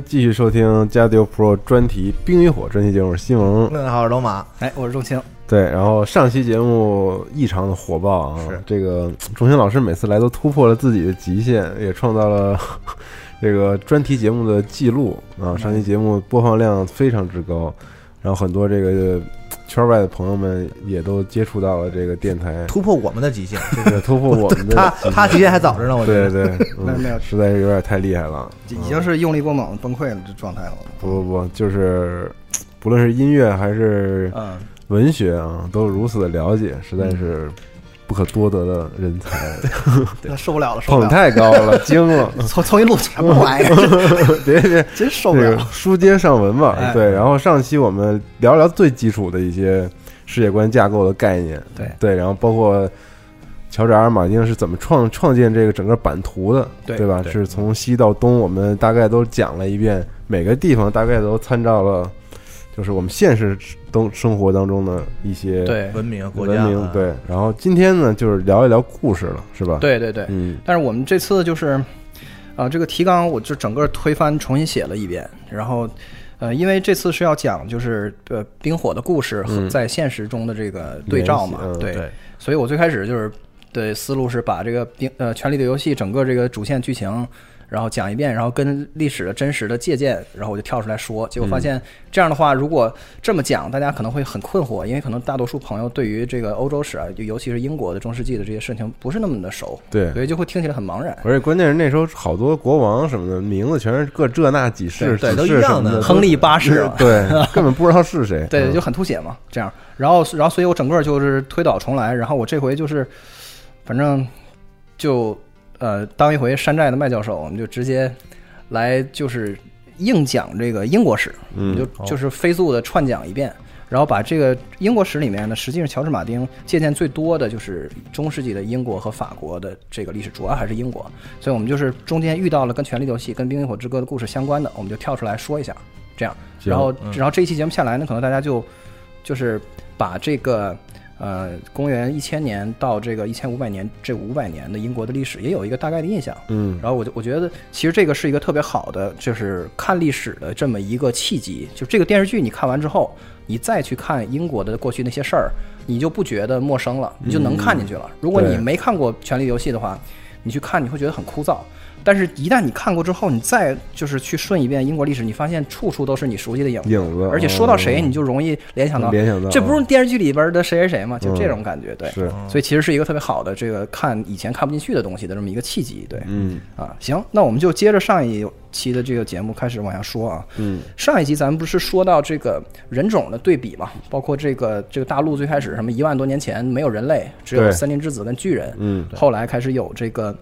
继续收听加丢 Pro 专题《冰与火》专题节目，我是西蒙。大家好，我是龙马。哎，我是钟青。对，然后上期节目异常的火爆啊，是这个钟青老师每次来都突破了自己的极限，也创造了 这个专题节目的记录啊。上期节目播放量非常之高，然后很多这个圈外的朋友们也都接触到了这个电台，突破我们的极限，这个突破我们的 他他极限还早着呢，我觉得。对对，嗯没有实在是有点太厉害了。已经是用力过猛崩溃了这状态了。不不不，就是不论是音乐还是嗯，文学啊，都如此的了解，实在是不可多得的人才，对，受不了了，受不捧。太高了，惊了！从从一路什么玩意儿，别别，真受不这个了了。书接上文嘛。哎对，然后上期我们聊聊最基础的一些世界观架构的概念，对对，然后包括。乔治阿尔马丁是怎么创创建这个整个版图的，对吧？对是从西到东，我们大概都讲了一遍，每个地方大概都参照了，就是我们现实当生活当中的一些对。文明国家。啊，文明对。然后今天呢，就是聊一聊故事了，是吧？，对对对，嗯。但是我们这次就是，啊、这个提纲我就整个推翻重新写了一遍，然后。呃，因为这次是要讲就是呃冰火的故事和嗯。在现实中的这个对照嘛，嗯对，对。所以我最开始就是对思路是把这个冰呃《权力的游戏》整个这个主线剧情，然后讲一遍，然后跟历史的真实的借鉴，然后我就跳出来说，结果发现这样的话，如果这么讲，大家可能会很困惑，因为可能大多数朋友对于这个欧洲史啊，就尤其是英国的中世纪的这些事情不是那么的熟，对。所以就会听起来很茫然。而且关键是那时候好多国王什么的名字全是各这那几世对都一样的亨利八世啊，对，根本不知道是谁。对，嗯就很凸显嘛，这样。然后，然后，所以我整个就是推倒重来，然后我这回就是，反正就呃当一回山寨的麦教授，我们就直接来就是硬讲这个英国史，嗯就就是飞速的串讲一遍。然后把这个英国史里面呢，实际上乔治马丁借鉴最多的就是中世纪的英国和法国的这个历史，主要还是英国。所以我们就是中间遇到了跟《权力游戏》、跟《冰与火之歌》的故事相关的，我们就跳出来说一下，这样。然后，嗯然后这一期节目下来呢，可能大家就就是把这个呃公元一千年到这个一千五百年这五百年的英国的历史也有一个大概的印象。嗯然后我就我觉得其实这个是一个特别好的，就是看历史的这么一个契机。就这个电视剧你看完之后，你再去看英国的过去那些事儿，你就不觉得陌生了，你就能看进去了。如果你没看过《权力游戏》的话，你去看你会觉得很枯燥。但是，一旦你看过之后，你再就是去顺一遍英国历史，你发现处处都是你熟悉的影子，影子而且说到谁，哦你就容易联想到，联想到这不是电视剧里边的谁谁谁吗？就这种感觉，对。是所以其实是一个特别好的这个看以前看不进去的东西的这么一个契机，对。嗯啊，行，那我们就接着上一期的这个节目开始往下说啊。嗯上一集咱们不是说到这个人种的对比嘛，包括这个这个大陆最开始什么一万多年前没有人类，只有森林之子跟巨人，嗯后来开始有这个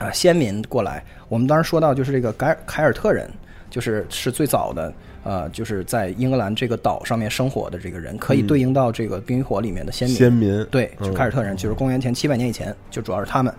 啊先民过来。我们当时说到就是这个凯尔凯尔特人，就是是最早的。呃，就是在英格兰这个岛上面生活的这个人，可以对应到这个《冰与火》里面的先民。先民对，就凯尔特人，就是公元前七百年以前，就主要是他们。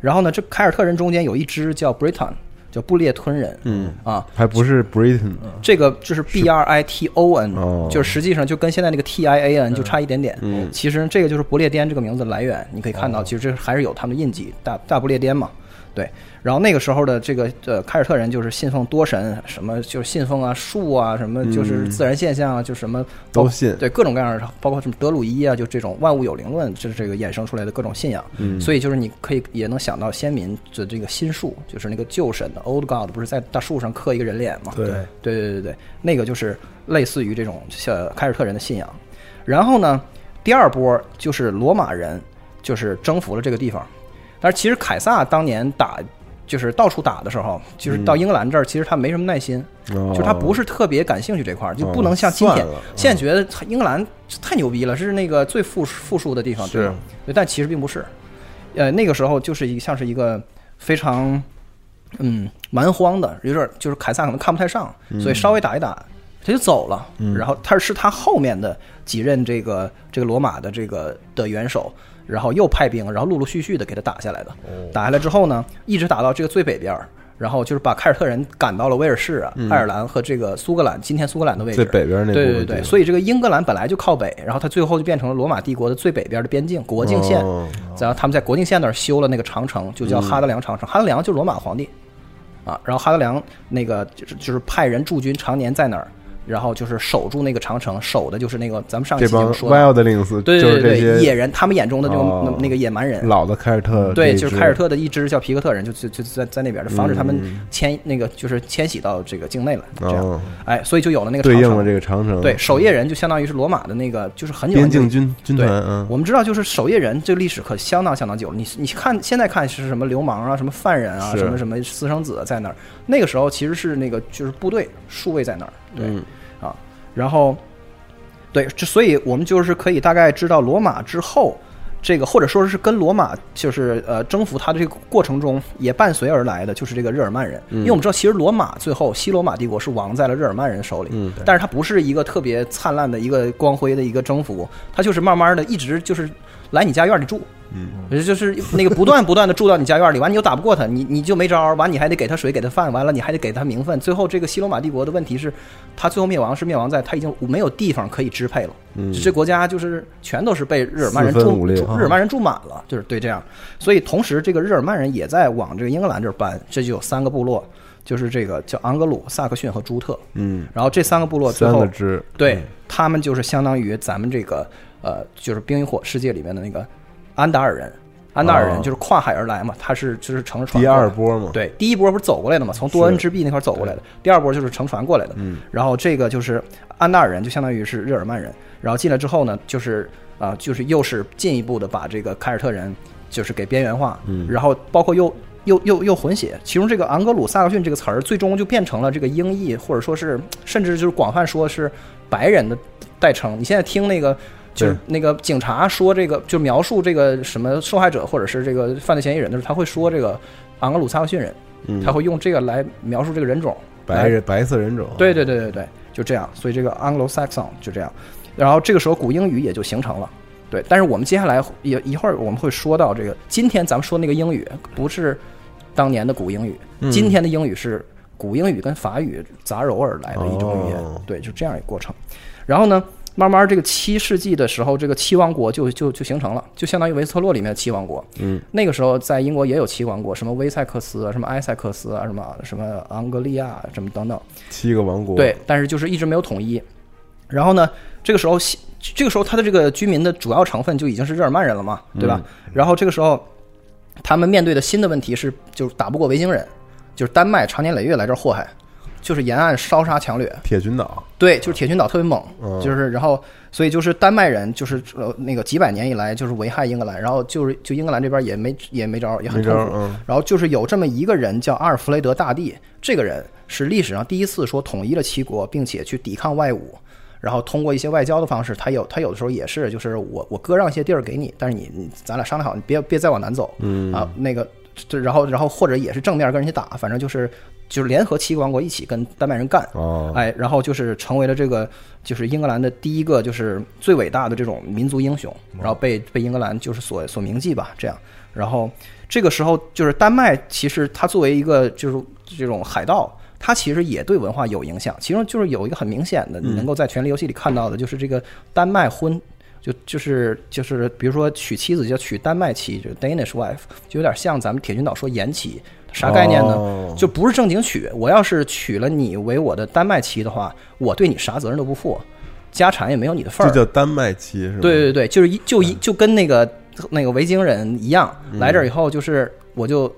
然后呢，这凯尔特人中间有一支叫 Briton，叫布列吞人。嗯啊，还不是 Britain 这个就是 B R I T O N，哦就是实际上就跟现在那个 T I A N 就差一点点。嗯其实这个就是不列颠这个名字的来源，你可以看到，其实这还是有他们的印记，大大不列颠嘛。对，然后那个时候的这个呃凯尔特人就是信奉多神，什么就是信奉啊树啊，什么就是自然现象啊，就什么都信对各种各样的，包括什么德鲁伊啊，就这种万物有灵论，就是这个衍生出来的各种信仰。嗯所以就是你可以也能想到先民的这个新树，就是那个旧神的 Old God，不是在大树上刻一个人脸吗？对对对对对对，那个就是类似于这种像凯尔特人的信仰。然后呢，第二波就是罗马人，就是征服了这个地方。但是其实凯撒当年打就是到处打的时候，就是到英格兰这儿，其实他没什么耐心，哦就是他不是特别感兴趣这块儿，就不能像今天现在觉得英格兰太牛逼了，是那个最富富庶的地方，对吧？但其实并不是。呃，那个时候就是一像是一个非常嗯蛮荒的，有点就是凯撒可能看不太上，所以稍微打一打他就走了。然后他是他后面的几任这个这个罗马的这个的元首，然后又派兵，然后陆陆续续的给他打下来的。打下来之后呢，一直打到这个最北边儿。然后就是把凯尔特人赶到了威尔士啊、爱尔兰和这个苏格兰，今天苏格兰的位置。最北边那对对对，所以这个英格兰本来就靠北，然后它最后就变成了罗马帝国的最北边的边境国境线。哦然后他们在国境线那儿修了那个长城，就叫哈德良长城。哈德良就是罗马皇帝，啊。然后哈德良那个就是就是派人驻军常年在那儿。然后就是守住那个长城，守的就是那个咱们上期节目说的 wildlings，对对对对，野人，他们眼中的那种、哦那个野蛮人。老的凯尔特，对，就是凯尔特的一支叫皮克特人，就就就在在那边，防止他们迁、那个就是迁徙到这个境内来，这样，哦哎，所以就有了那个长城。对应了这个长城，对，守夜人就相当于是罗马的那个，就是很久边境军军对团，嗯，我们知道，就是守夜人这个历史可相当相当久了。你你看现在看是什么流氓啊，什么犯人啊，什么什么私生子在那儿。那个时候其实是那个就是部队戍卫在那儿，对、嗯啊，然后对，这所以我们就是可以大概知道罗马之后。这个或者说是跟罗马就是呃征服它的这个过程中也伴随而来的，就是这个日耳曼人，因为我们知道其实罗马最后西罗马帝国是亡在了日耳曼人手里，嗯但是它不是一个特别灿烂的一个光辉的一个征服，它就是慢慢的一直就是来你家院里住，嗯，就是那个不断不断的住到你家院里，完你又打不过他，你你就没招儿，完你还得给他水给他饭，完了你还得给他名分，最后这个西罗马帝国的问题是，他最后灭亡是灭亡在他已经没有地方可以支配了，嗯。这国家就是全都是被日耳曼人住日耳曼人住满了，就是对这样，所以同时这个日耳曼人也在往这个英格兰这儿搬，这就有三个部落，就是这个叫昂格鲁、萨克逊和朱特，嗯，然后这三个部落最后对他们就是相当于咱们这个呃，就是《冰与火》世界里面的那个安达尔人。安达尔人哦就是跨海而来嘛，他是就是乘着船第二波嘛，对，第一波不是走过来的嘛，从多恩之壁那块走过来的。第二波就是乘船过来的。嗯，然后这个就是安达尔人，就相当于是日耳曼人。然后进来之后呢，就是啊、就是又是进一步的把这个凯尔特人就是给边缘化。嗯然后包括又又又又混血，其中这个昂格鲁萨克逊这个词儿，最终就变成了这个英译，或者说是甚至就是广泛说是白人的代称。你现在听那个。就是那个警察说这个，就描述这个什么受害者或者是这个犯罪嫌疑人的时候，他会说这个昂格鲁萨克逊人，嗯，他会用这个来描述这个人种。白人白色人种，对对对对对，就这样。所以这个 Anglo-Saxon 就这样。然后这个时候古英语也就形成了。对，但是我们接下来也一会儿我们会说到这个，今天咱们说那个英语不是当年的古英语，嗯今天的英语是古英语跟法语杂糅而来的一种语言。哦对，就这样一个过程。然后呢，慢慢这个七世纪的时候，这个七王国就就就形成了，就相当于维斯特洛里面的七王国。嗯，那个时候在英国也有七王国，什么威塞克斯啊，什么埃塞克斯啊，什么什么昂格利亚什么等等。七个王国，对，但是就是一直没有统一。然后呢，这个时候西这个时候他的这个居民的主要成分就已经是日耳曼人了嘛，对吧？然后这个时候他们面对的新的问题是，就是打不过维京人，就是丹麦长年累月来这儿祸害，就是沿岸烧杀抢掠，铁群岛，对，就是铁群岛特别猛，嗯就是然后所以就是丹麦人就是呃那个几百年以来就是危害英格兰，然后就是就英格兰这边也没也没招儿，也很痛苦。嗯，然后就是有这么一个人叫阿尔弗雷德大帝，这个人是历史上第一次说统一了七国，并且去抵抗外侮。然后通过一些外交的方式，他有他有的时候也是，就是我我割让一些地儿给你，但是你你咱俩商量好，你别别再往南走，嗯啊，那个这然后然后或者也是正面跟人家打，反正就是就是联合七个王国一起跟丹麦人干，哦，哎，然后就是成为了这个就是英格兰的第一个就是最伟大的这种民族英雄，然后被被英格兰就是所所铭记吧，这样。然后这个时候就是丹麦，其实它作为一个就是这种海盗，它其实也对文化有影响。其中就是有一个很明显的，你能够在《权力游戏》里看到的，就是这个丹麦婚。就就是就是，比如说娶妻子叫娶丹麦妻，就是 Danish wife，就有点像咱们铁群岛说延妻，啥概念呢？哦就不是正经娶。我要是娶了你为我的丹麦妻的话，我对你啥责任都不负，家产也没有你的份儿。这叫丹麦妻是吧？对对对，就是一就一就跟那个那个维京人一样，来这儿以后就是我就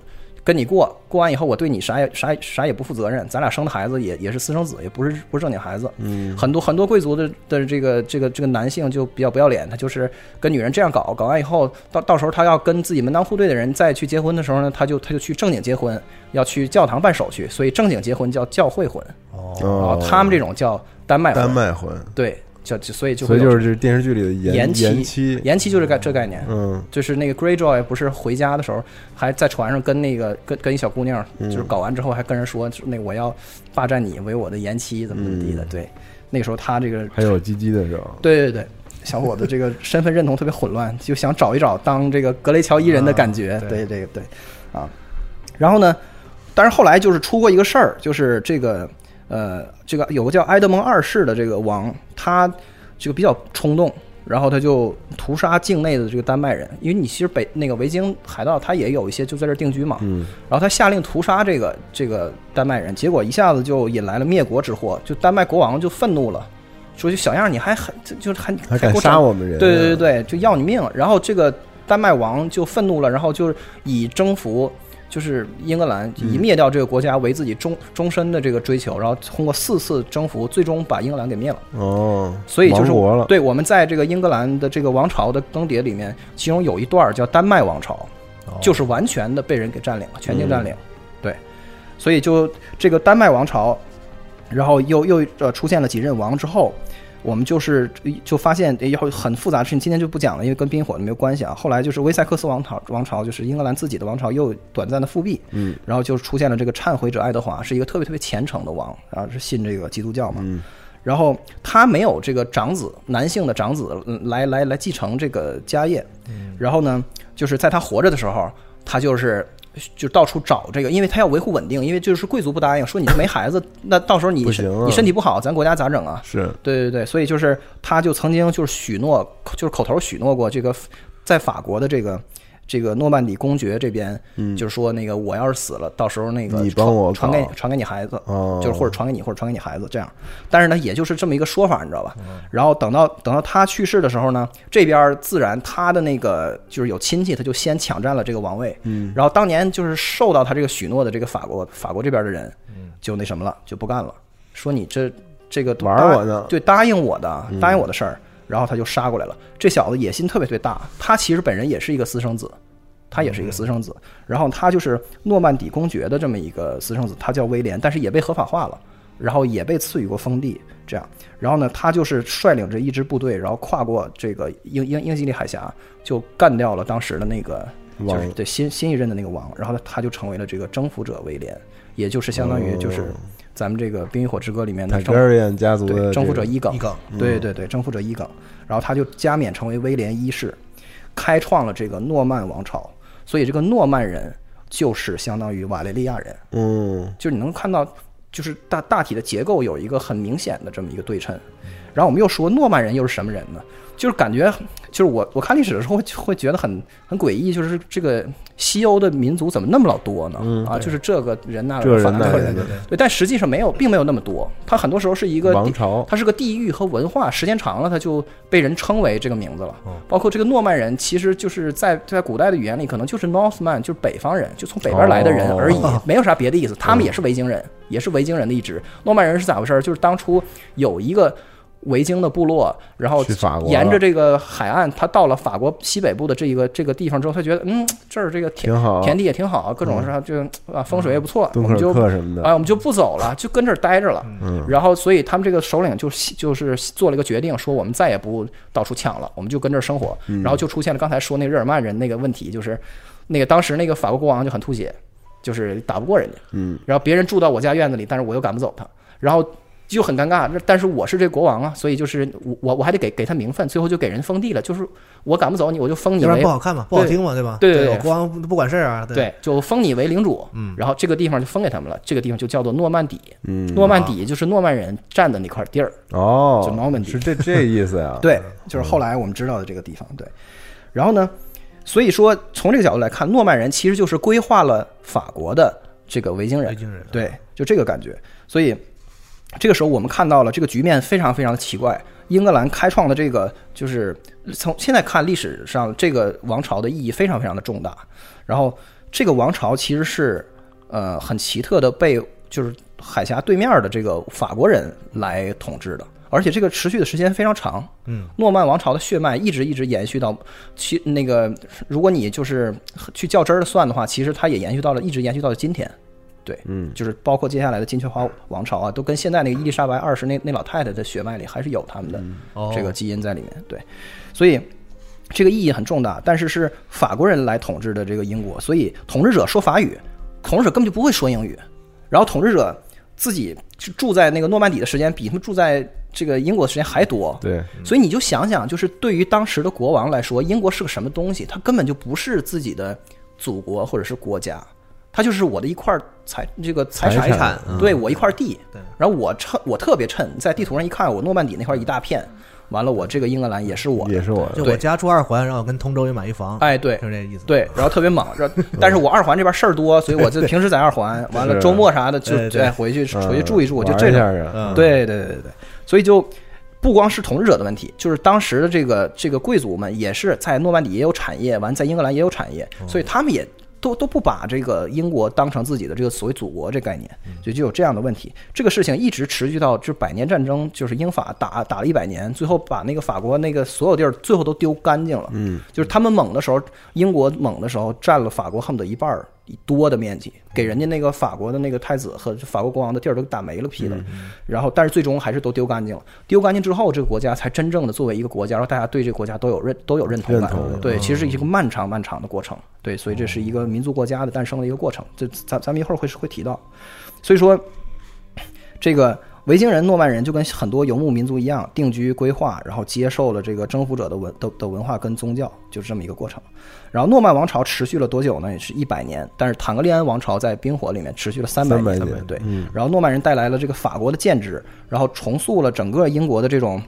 跟你过，过完以后我对你啥也啥也啥也不负责任，咱俩生的孩子也也是私生子，也不是不是正经孩子。嗯，很多很多贵族的的这个这个这个男性就比较不要脸，他就是跟女人这样搞，搞完以后，到到时候他要跟自己门当户对的人再去结婚的时候呢，他就他就去正经结婚，要去教堂办手续，所以正经结婚叫教会婚，哦，他们这种叫丹麦婚，丹麦婚，对，叫就所以就所以就是这电视剧里的延延期延期，延期就是概这概念，嗯，就是那个 Greyjoy 不是回家的时候，还在船上跟那个跟跟一小姑娘，就是搞完之后还跟人说，那我要霸占你为我的延期，怎么怎么地的。对，那时候他这个，还有鸡鸡的时候，对对对，小伙子这个身份认同特别混乱，就想找一找当这个格雷乔伊人的感觉。啊对对，这个对啊。然后呢，但是后来就是出过一个事儿，就是这个呃，这个有个叫埃德蒙二世的这个王，他这个比较冲动，然后他就屠杀境内的这个丹麦人，因为你其实北那个维京海盗他也有一些就在这定居嘛，嗯，然后他下令屠杀这个这个丹麦人，结果一下子就引来了灭国之祸，就丹麦国王就愤怒了，说就小样儿你还很就就是还还敢杀我们人？对对对对，就要你命。然后这个丹麦王就愤怒了，然后就是以征服就是英格兰，以灭掉这个国家为自己终终身的这个追求，然后通过四次征服，最终把英格兰给灭了。哦，所以就是。对我们在这个英格兰的这个王朝的更迭里面，其中有一段叫丹麦王朝，哦就是完全的被人给占领了，全境占领。嗯对，所以就这个丹麦王朝，然后又又呃出现了几任王之后，我们就是就发现要很复杂的事情，今天就不讲了，因为跟冰火没有关系啊。后来就是威塞克斯王朝，王朝就是英格兰自己的王朝又短暂的复辟，嗯，然后就出现了这个忏悔者爱德华，是一个特别特别虔诚的王，然后是信这个基督教嘛，嗯然后他没有这个长子，男性的长子嗯来来来继承这个家业。然后呢，就是在他活着的时候，他就是就到处找这个，因为他要维护稳定，因为就是贵族不答应，说你这没孩子，那到时候你你身体不好，咱国家咋整啊？是对对对，所以就是他就曾经就是许诺，就是口头许诺过这个，在法国的这个这个诺曼底公爵这边，就是说那个我要是死了，到时候那个嗯你帮我传传给搞传给你孩子，哦就是或者传给你或者传给你孩子这样。但是呢，也就是这么一个说法，你知道吧？嗯然后等到等到他去世的时候呢，这边自然他的那个就是有亲戚，他就先抢占了这个王位。嗯，然后当年就是受到他这个许诺的这个法国法国这边的人，就那什么了，就不干了，说你这这个玩我的对，答应我的，答应我的事儿，然后他就杀过来了。这小子野心特别特别大，他其实本人也是一个私生子，他也是一个私生子。然后他就是诺曼底公爵的这么一个私生子，他叫威廉，但是也被合法化了，然后也被赐予过封地，这样。然后呢，他就是率领着一支部队，然后跨过这个英英英吉利海峡，就干掉了当时的那个就是王对新新一任的那个王，然后他他就成为了这个征服者威廉，也就是相当于就是咱们这个《冰与火之歌》里面的征 Targaryen 家族的征服者伊耿一，梗对对对，征服者伊耿，然后他就加冕成为威廉一世，开创了这个诺曼王朝。所以这个诺曼人就是相当于瓦雷利亚人，嗯就是你能看到，就是大大体的结构有一个很明显的这么一个对称。然后我们又说诺曼人又是什么人呢？就是感觉，就是我我看历史的时候会会觉得很很诡异，就是这个西欧的民族怎么那么老多呢？啊，就是这个人那这个人反正会那人的对，但实际上没有，并没有那么多。它很多时候是一个王朝它是个地域和文化，时间长了，它就被人称为这个名字了。包括这个诺曼人，其实就是在在古代的语言里，可能就是 Northman，就是北方人，就从北边来的人而已，哦没有啥别的意思。他们也是维京人，也是维京人的一支。诺曼人是咋回事儿？就是当初有一个。维京的部落，然后沿着这个海岸，他到了法国西北部的这一个这个地方之后，他觉得嗯，这儿这个田挺好。田地也挺好，各种啥就啊风水也不错，我们就克什么的。哎，我们就不走了，就跟这儿待着了。嗯。然后，所以他们这个首领就就是做了一个决定，说我们再也不到处抢了，我们就跟这儿生活。嗯。然后就出现了刚才说那个日耳曼人那个问题，就是那个当时那个法国国王就很吐血，就是打不过人家。嗯，然后别人住到我家院子里，但是我又赶不走他，然后就很尴尬。但是我是这国王啊，所以就是我我我还得给给他名分，最后就给人封地了，就是我赶不走你，我就封你为要不好看嘛，不好听嘛，对吧？对对对我国王不管事儿啊，对，就封你为领主，嗯然后这个地方就封给他们了，这个地方就叫做诺曼底，嗯诺曼底就是诺曼人占的那块地儿，哦，就 Normandy 是这这意思呀？对，就是后来我们知道的这个地方，对。然后呢，所以说从这个角度来看，诺曼人其实就是规划了法国的这个维京人，维京人对，就这个感觉。所以这个时候我们看到了这个局面非常非常的奇怪，英格兰开创的这个就是从现在看历史上这个王朝的意义非常非常的重大。然后这个王朝其实是呃很奇特的被就是海峡对面的这个法国人来统治的。而且这个持续的时间非常长，嗯，诺曼王朝的血脉一直一直延续到，其那个如果你就是去较真儿的算的话，其实它也延续到了一直延续到了今天，对，嗯，就是包括接下来的金雀花王朝啊，都跟现在那个伊丽莎白二世那那老太太的血脉里还是有他们的哦。这个基因在里面，对，所以这个意义很重大。但是是法国人来统治的这个英国，所以统治者说法语，统治者根本就不会说英语，然后统治者自己是住在那个诺曼底的时间比他们住在这个英国的时间还多，对，所以你就想想，就是对于当时的国王来说，英国是个什么东西？他根本就不是自己的祖国或者是国家，它就是我的一块财这个财财产嗯。对我一块地。对。然后我趁我特别趁在地图上一看，我诺曼底那块一大片，完了我这个英格兰也是我的，也是我的，就我家住二环，然后跟通州也买一房，哎，对。就是这意思。对，然后特别猛，但是我二环这边事儿多，所以我就 平时在二环，完了周末啥的就对回去嗯回去住一住，就这种。一下啊，嗯。对对对对对，所以就不光是统治者的问题，就是当时的这个这个贵族们也是在诺曼底也有产业，完在英格兰也有产业，所以他们也。都都不把这个英国当成自己的这个所谓祖国这概念，就就有这样的问题。这个事情一直持续到就是百年战争，就是英法打打了一百年，最后把那个法国那个所有地儿最后都丢干净了。嗯，就是他们猛的时候，英国猛的时候占了法国恨不得一半儿多的面积，给人家那个法国的那个太子和法国国王的地儿都打没了批了。然后，但是最终还是都丢干净了。丢干净之后，这个国家才真正的作为一个国家，然后大家对这个国家都有认都有认同感。对，其实是一个漫长漫长的过程。对，所以这是一个民族国家的诞生的一个过程。这咱咱们一会儿会会提到。所以说，这个维京人、诺曼人就跟很多游牧民族一样，定居规划，然后接受了这个征服者的文的的文化跟宗教，就是这么一个过程。然后诺曼王朝持续了多久呢？也是一百年。但是坦格利安王朝在冰火里面持续了三百300年。年对，嗯然后诺曼人带来了这个法国的建制，然后重塑了整个英国的这种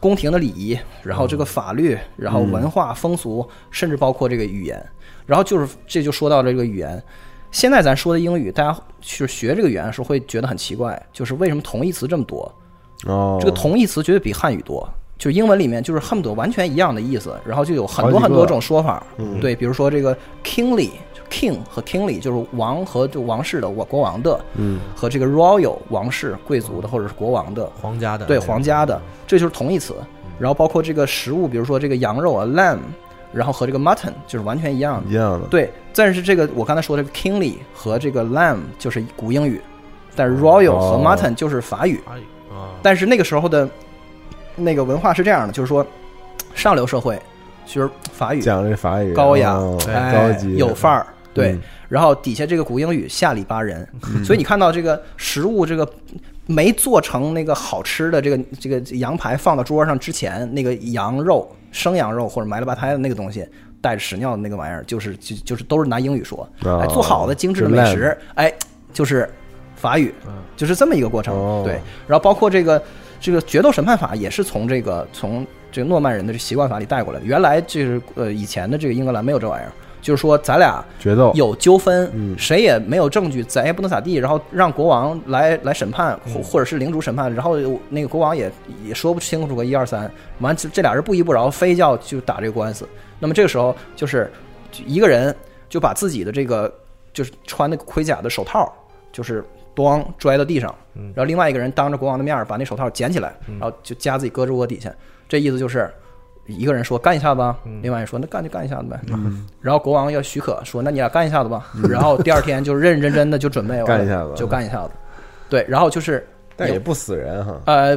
宫廷的礼仪，然后这个法律，然后文化风俗，甚至包括这个语言。然后就是这就说到这个语言。现在咱说的英语，大家去学这个语言的时候会觉得很奇怪，就是为什么同义词这么多？哦，这个同义词绝对比汉语多。就英文里面就是恨不得完全一样的意思，然后就有很多很多种说法。嗯对，比如说这个 kingly。king 和 kingly 就是王和就王室的我国王的，嗯，和这个 royal 王室贵族的或者是国王的，皇家的对皇家的，这就是同义词。然后包括这个食物，比如说这个羊肉啊 lamb，然后和这个 mutton 就是完全一样的。一样的，对，但是这个我刚才说的这个 kingly 和这个 lamb 就是古英语，但是 royal 和哦 mutton 就是法语。但是那个时候的那个文化是这样的，就是说上流社会就是法语讲这法语高雅哦哎高级有范儿，对。嗯然后底下这个古英语下里巴人，所以你看到这个食物这个没做成那个好吃的这个这个羊排放到桌上之前，那个羊肉生羊肉或者埋了吧胎的那个东西。带着屎尿的那个玩意儿，就是就就是都是拿英语说，哦哎，做好的精致的美食，哎，就是法语，就是这么一个过程。哦对，然后包括这个这个决斗审判法也是从这个从这个诺曼人的这习惯法里带过来的。原来就是呃以前的这个英格兰没有这玩意儿，就是说咱俩决斗。有纠纷，嗯。谁也没有证据，咱也不能咋地，然后让国王来来审判，嗯。或或者是领主审判，然后那个国王也也说不清楚个一二三，完这这俩人不依不饶，非要就打这个官司。那么这个时候就是一个人就把自己的这个就是穿那个盔甲的手套，就是咣摔到地上，然后另外一个人当着国王的面把那手套捡起来，然后就夹自己胳肢窝底下，这意思就是。一个人说干一下子吧，另外一人说那干就干一下子呗。然后国王要许可说那你俩干一下子吧。然后第二天就认认真真的就准备 干一下子就干一下子。对，然后就是有但也不死人哈，呃，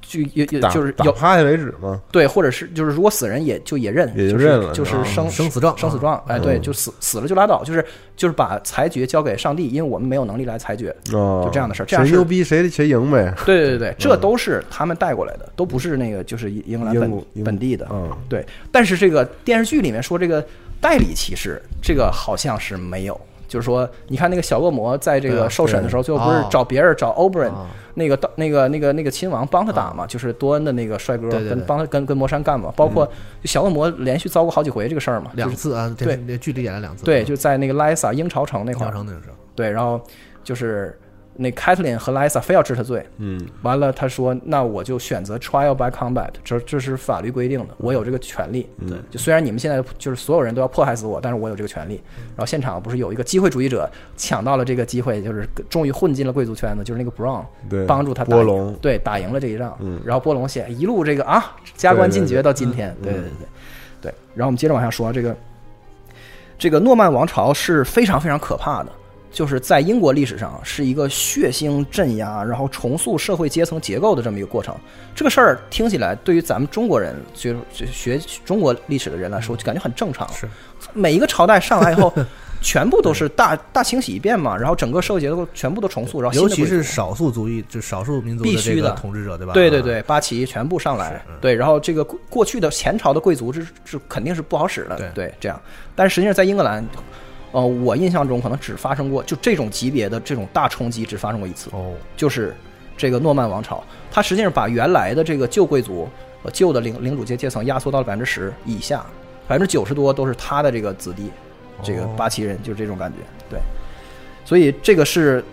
就也也就是有打趴下为止嘛，对，或者是就是如果死人也就也认，也就认了就是啊生生死状生死状。哎，对，就死死了就拉倒，就是就是把裁决交给上帝，因为我们没有能力来裁决。哦，就这样的事儿这样谁牛逼谁谁赢呗，对对对对，这都是他们带过来的，都不是那个就是英格兰本本地的。嗯，对，但是这个电视剧里面说这个代理骑士，这个好像是没有。就是说，你看那个小恶魔在这个受审的时候，最后不是哦找别人找 Oberyn 啊那个当那个那个那个亲王帮他打嘛，就是多恩的那个帅哥跟帮他跟跟魔山干嘛，包括小恶魔连续遭过好几回这个事儿嘛，两次啊，对。这剧里演了两次，对，就在那个莱萨鹰巢城那块儿，对，然后就是那 Catelyn 和莱萨非要治他罪，嗯，完了，他说：“那我就选择 trial by combat，这这是法律规定的，我有这个权利。对，就虽然你们现在就是所有人都要迫害死我，但是我有这个权利。然后现场不是有一个机会主义者抢到了这个机会，就是终于混进了贵族圈子，就是那个 Brown 对，帮助他打赢波龙，对，打赢了这一仗。嗯然后波龙写一路这个啊，加官进爵到今天，对对对对。然后我们接着往下说，这个这个诺曼王朝是非常非常可怕的，就是在英国历史上是一个血腥镇压，然后重塑社会阶层结构的这么一个过程。这个事儿听起来对于咱们中国人，就就学中国历史的人来说，就感觉很正常。是每一个朝代上来以后。全部都是大大清洗一遍嘛，然后整个社会结构全部都重塑，然后尤其是少数族裔，就少数民族必须的统治者，对吧？啊，对对对，八旗全部上来，嗯对，然后这个过过去的前朝的贵族是是肯定是不好使的，对对，这样。但是实际上在英格兰，呃，我印象中可能只发生过就这种级别的这种大冲击只发生过一次，哦，就是这个诺曼王朝，它实际上把原来的这个旧贵族呃旧的领领主阶阶层压缩到了百分之十以下，百分之九十多都是他的这个子弟，这个哦八旗人就是这种感觉，对。所以这个是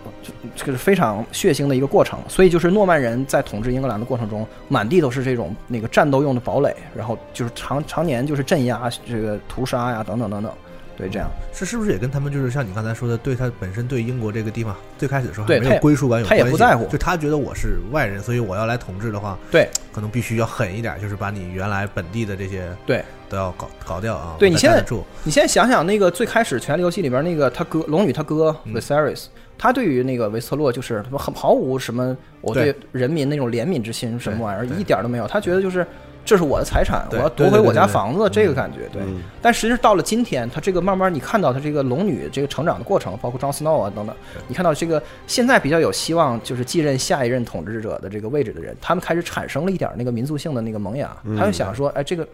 这个是非常血腥的一个过程。所以就是诺曼人在统治英格兰的过程中，满地都是这种那个战斗用的堡垒，然后就是常常年就是镇压、这个屠杀呀等等等等，对，这样。是是不是也跟他们就是像你刚才说的，对他本身对英国这个地方最开始的时候还没有归属感有他也不在乎。就他觉得我是外人，所以我要来统治的话，对。可能必须要狠一点，就是把你原来本地的这些对。都要搞搞掉啊。对你现在住。你现在想想，那个最开始《权力游戏》里边那个他哥龙女他哥嗯。Viserys，、他对于那个维斯特洛就是很毫无什么我对对。人民那种怜悯之心什么玩意儿一点都没有，他觉得就是这是我的财产，我要夺回我家对对对对房子这个感觉，对。嗯。但实际上到了今天，他这个慢慢你看到他这个龙女这个成长的过程，包括 Jon Snow 啊等等，你看到这个现在比较有希望就是继任下一任统治者的这个位置的人，他们开始产生了一点那个民族性的那个萌芽，他就想说，哎，这个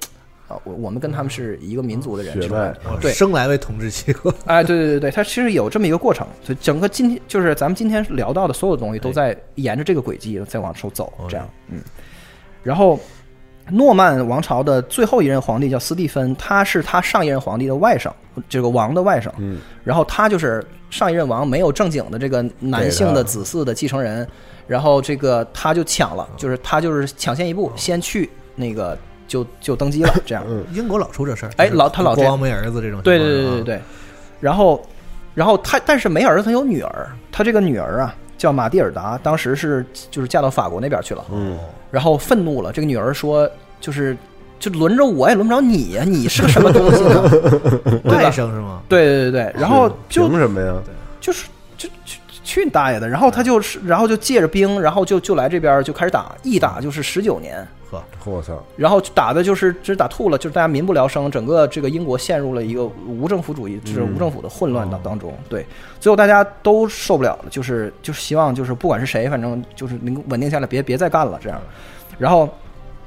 啊，我我们跟他们是一个民族的人，血这种感脉觉对，生来为统治机构，哎，对对对对，它其实有这么一个过程，所以整个今天就是咱们今天聊到的所有东西都在沿着这个轨迹在往出走，这样，嗯。然后，诺曼王朝的最后一任皇帝叫斯蒂芬，他是他上一任皇帝的外甥，这个王的外甥。嗯，然后他就是上一任王没有正经的这个男性的子嗣的继承人，然后这个他就抢了，就是他就是抢先一步，先去那个就就登基了，这样。嗯英国老出这事儿，哎老他老国王没儿子这种，对对对对对啊，对。然后，然后他但是没儿子，他有女儿。他这个女儿啊叫马蒂尔达，当时是就是嫁到法国那边去了。嗯，然后愤怒了，这个女儿说就是就轮着我也轮不着你呀，你是个什么东西 外？甥是吗？对对对对，然后就凭什么呀？就是就去去你大爷的！然后他就是，然后就借着兵，然后就就来这边就开始打，一打就是十九年，呵，我操，然后打的就是只打吐了，就是大家民不聊生，整个这个英国陷入了一个无政府主义，就是无政府的混乱当当中。对，最后大家都受不了了，就是就是希望就是不管是谁，反正就是能够稳定下来，别别再干了这样。然后，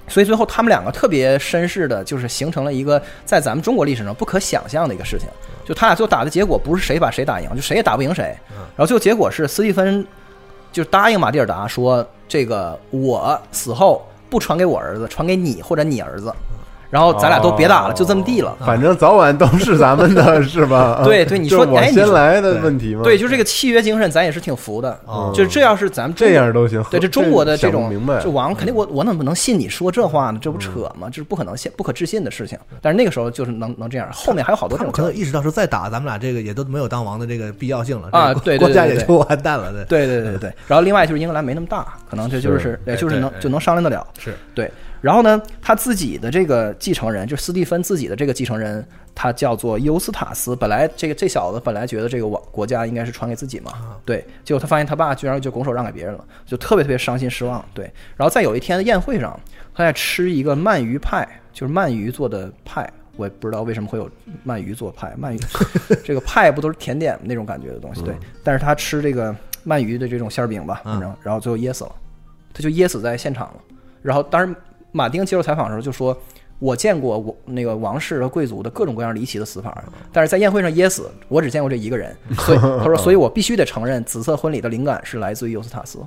所以最后他们两个特别绅士的，就是形成了一个在咱们中国历史上不可想象的一个事情。就他俩最后打的结果不是谁把谁打赢，就谁也打不赢谁。然后最后结果是斯蒂芬就答应马蒂尔达说，这个我死后不传给我儿子，传给你或者你儿子。然后咱俩都别打了，哦就这么地了。反正早晚都是咱们的，是吧？对对你说哎你说先来的问题吗？对，就这个契约精神，咱也是挺服的。哦就这要是咱们这样都行。对，这中国的这种这，王肯定我我怎么能信你说这话呢？这不扯吗？这是不可能信、不可置信的事情。但是那个时候就是能能这样，后面还有好多这种可能意识到说再打咱们俩这个也都没有当王的这个必要性了啊这个对对对对对国家也就完蛋了，对，对对对对对。然后另外就是英格兰没那么大，可能这就是是呃就是能就能商量得了。是对，然后呢，他自己的这个继承人，就斯蒂芬自己的这个继承人，他叫做尤斯塔斯。本来这个这小子本来觉得这个王国家应该是传给自己嘛，对，结果他发现他爸居然就拱手让给别人了，就特别特别伤心失望。对，然后在有一天的宴会上，他在吃一个鳗鱼派，就是鳗鱼做的派。我也不知道为什么会有鳗鱼做派，鳗鱼 这个派不都是甜点那种感觉的东西？对，但是他吃这个鳗鱼的这种馅儿饼吧，反正然后最后噎死了，他就噎死在现场了。然后当时马丁接受采访的时候就说：“我见过我那个王室和贵族的各种各样离奇的死法，但是在宴会上噎死，我只见过这一个人。所以他说，所以我必须得承认，紫色婚礼的灵感是来自于尤斯塔斯。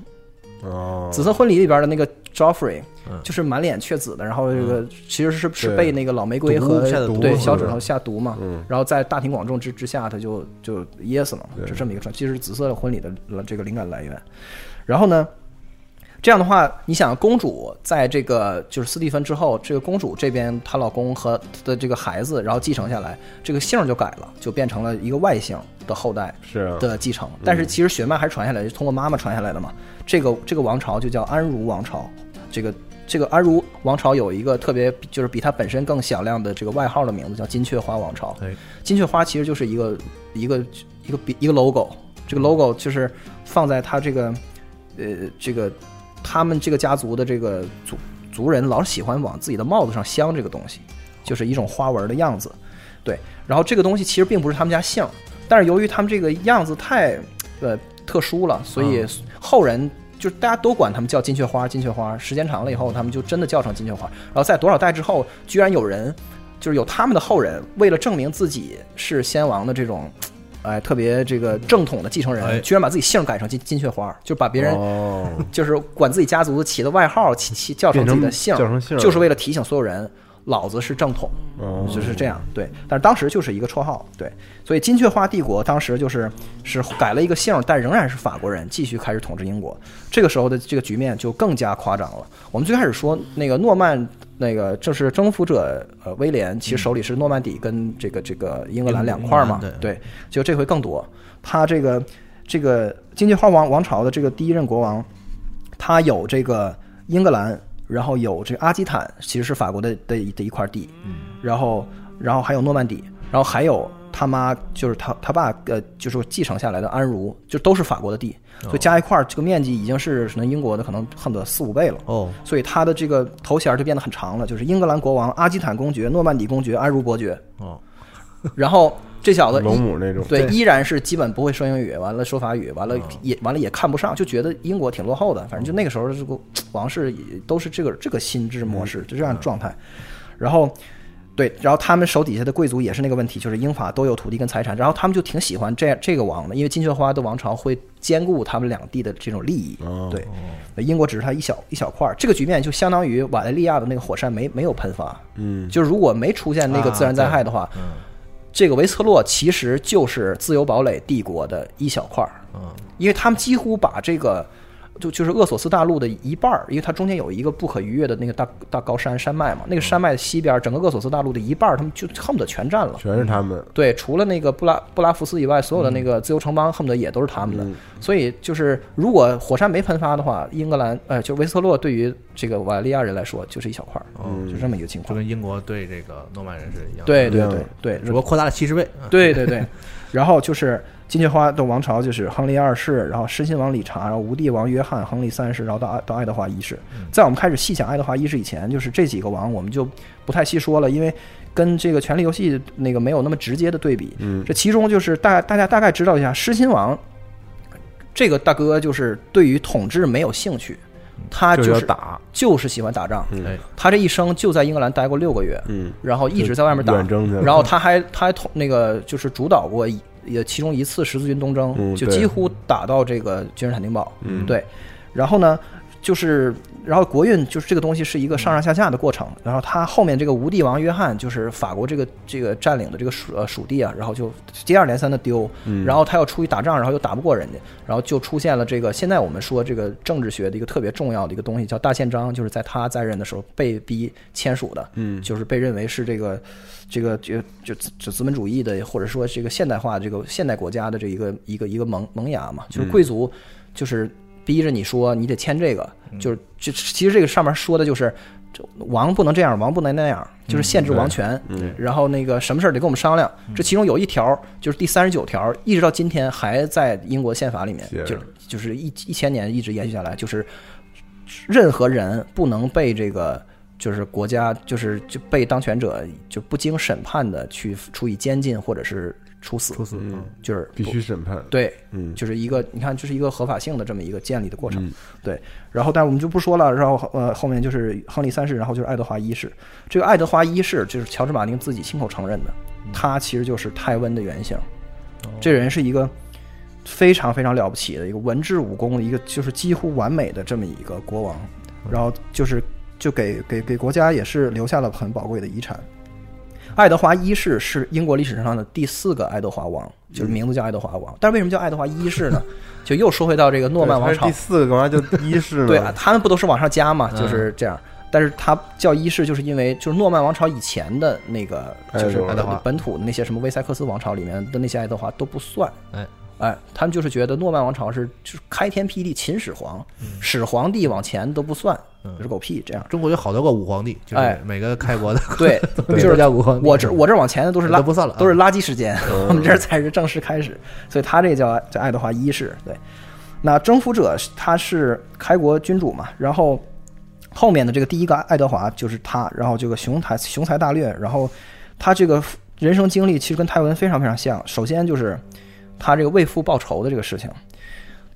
哦，紫色婚礼里边的那个 Joffrey，就是满脸雀紫的，然后这个其实是是被那个老玫瑰和对小指头下毒嘛，嗯。然后在大庭广众之之下，他就就噎死了是这么一个状，其实是紫色婚礼的这个灵感来源。然后呢，这样的话，你想公主在这个就是斯蒂芬之后，这个公主这边她老公和她的这个孩子，然后继承下来，这个姓就改了，就变成了一个外姓的后代是啊的继承。但是其实血脉还是传下来，就通过妈妈传下来的嘛。这个这个王朝就叫安茹王朝，这个。这个安茹王朝有一个特别，就是比它本身更响亮的这个外号的名字，叫金雀花王朝。对，金雀花其实就是一个一个一个比一个 logo，这个 logo 就是放在它这个呃这个他们这个家族的这个族族人老喜欢往自己的帽子上镶这个东西，就是一种花纹的样子。对，然后这个东西其实并不是他们家姓，但是由于他们这个样子太呃特殊了，所以后人。就是大家都管他们叫金雀花，金雀花。时间长了以后，他们就真的叫成金雀花。然后在多少代之后，居然有人，就是有他们的后人，为了证明自己是先王的这种，哎，特别这个正统的继承人，哎居然把自己姓改成金金雀花，就把别人哦，就是管自己家族起的外号起起叫成自己的姓，叫成姓就是为了提醒所有人，老子是正统，哦就是这样。对，但是当时就是一个绰号，对，所以金雀花帝国当时就是是改了一个姓，但仍然是法国人继续开始统治英国。这个时候的这个局面就更加夸张了。我们最开始说那个诺曼。那个就是征服者，呃，威廉其实手里是诺曼底跟这个这个英格兰两块儿嘛对，就这回更多。他这个这个金雀花王王朝的这个第一任国王，他有这个英格兰，然后有这个阿基坦，其实是法国的的一的一块地，然后然后还有诺曼底，然后还有他妈就是他他爸呃就是继承下来的安茹，就都是法国的地，所以加一块儿这个面积已经是可能英国的可能恨不得四五倍了。哦，所以他的这个头衔儿就变得很长了，就是英格兰国王、阿基坦公爵、诺曼底公爵、安茹伯爵。哦，然后这小子龙母那种，对，依然是基本不会说英语，完了说法语，完了也完了也看不上，就觉得英国挺落后的。反正就那个时候，这个王室也都是这个这个心智模式，就这样状态。然后，对，然后他们手底下的贵族也是那个问题，就是英法都有土地跟财产，然后他们就挺喜欢这这个王的，因为金雀花的王朝会兼顾他们两地的这种利益。哦对，英国只是他一小一小块儿，这个局面就相当于瓦莱利亚的那个火山没没有喷发，嗯，就如果没出现那个自然灾害的话，嗯这个维策洛其实就是自由堡垒帝国的一小块儿，嗯因为他们几乎把这个就就是厄索斯大陆的一半儿，因为它中间有一个不可逾越的那个大大高山山脉嘛，那个山脉的西边儿，整个厄索斯大陆的一半儿，他们就恨不得全占了。全是他们，对，除了那个布拉布拉福斯以外，所有的那个自由城邦恨不得也都是他们的。嗯所以就是，如果火山没喷发的话，英格兰，呃，就维斯特洛对于这个瓦利亚人来说就是一小块儿，嗯就这么一个情况就。跟英国对这个诺曼人是一样的，对对对对，只不过扩大了七十倍。啊对对对，然后就是金雀花的王朝，就是亨利二世，然后狮心王理查，然后无帝王约翰，亨利三世，然后到爱到爱德华一世。在我们开始细想爱德华一世以前，就是这几个王我们就不太细说了，因为跟这个《权力游戏》那个没有那么直接的对比。嗯。这其中就是大大家大概知道一下，狮心王这个大哥就是对于统治没有兴趣，他就就是要打，就是喜欢打仗。他这一生就在英格兰待过六个月，嗯，然后一直在外面打然后他还他还统那个就是主导过一也其中一次十字军东征，嗯就几乎打到这个君士坦丁堡。嗯对，然后呢，就是然后国运就是这个东西是一个上上下下的过程。然后他后面这个无帝王约翰就是法国这个这个占领的这个属呃属地啊，然后就接二连三的丢，嗯然后他要出去打仗，然后又打不过人家，然后就出现了这个现在我们说这个政治学的一个特别重要的一个东西叫大宪章，就是在他在任的时候被逼签署的。嗯就是被认为是这个这个就就就资本主义的，或者说这个现代化这个现代国家的这一个一个一个萌萌芽嘛，就是贵族就是逼着你说你得签这个，就是就其实这个上面说的就是。这王不能这样，王不能那样，就是限制王权。嗯然后那个什么事儿得跟我们商量。这其中有一条就是第三十九条，一直到今天还在英国宪法里面就是就是一一千年一直延续下来，就是任何人不能被这个就是国家就是就被当权者就不经审判的去处以监禁或者是处死，处死，嗯就是必须审判，对，嗯就是一个你看就是一个合法性的这么一个建立的过程。嗯对，然后但我们就不说了，然后呃后面就是亨利三世，然后就是爱德华一世。这个爱德华一世就是乔治马丁自己亲口承认的，他其实就是泰温的原型。这人是一个非常非常了不起的一个文治武功的一个就是几乎完美的这么一个国王，然后就是就给给给国家也是留下了很宝贵的遗产。爱德华一世是英国历史上的第四个爱德华王，就是名字叫爱德华王。但是为什么叫爱德华一世呢？就又说回到这个诺曼王朝第，四个干嘛就一世呢？对啊，他们不都是往上加嘛，嗯就是这样。但是他叫一世，就是因为就是诺曼王朝以前的那个，就是本土的那些什么威塞克斯王朝里面的那些爱德华都不算。哎哎，他们就是觉得诺曼王朝是就是开天辟地秦始皇，始皇帝往前都不算，嗯是狗屁这样。中国有好多个武皇帝，就是哎每个开国的 对，就是叫武皇帝。我这我这往前的都是垃都不算了啊都是垃圾时间，我们这儿才是正式开始，所以他这叫叫爱德华一世。对，那征服者他是开国君主嘛，然后后面的这个第一个爱德华就是他，然后这个雄才雄才大略，然后他这个人生经历其实跟泰文非常非常像。首先就是他这个为父报仇的这个事情，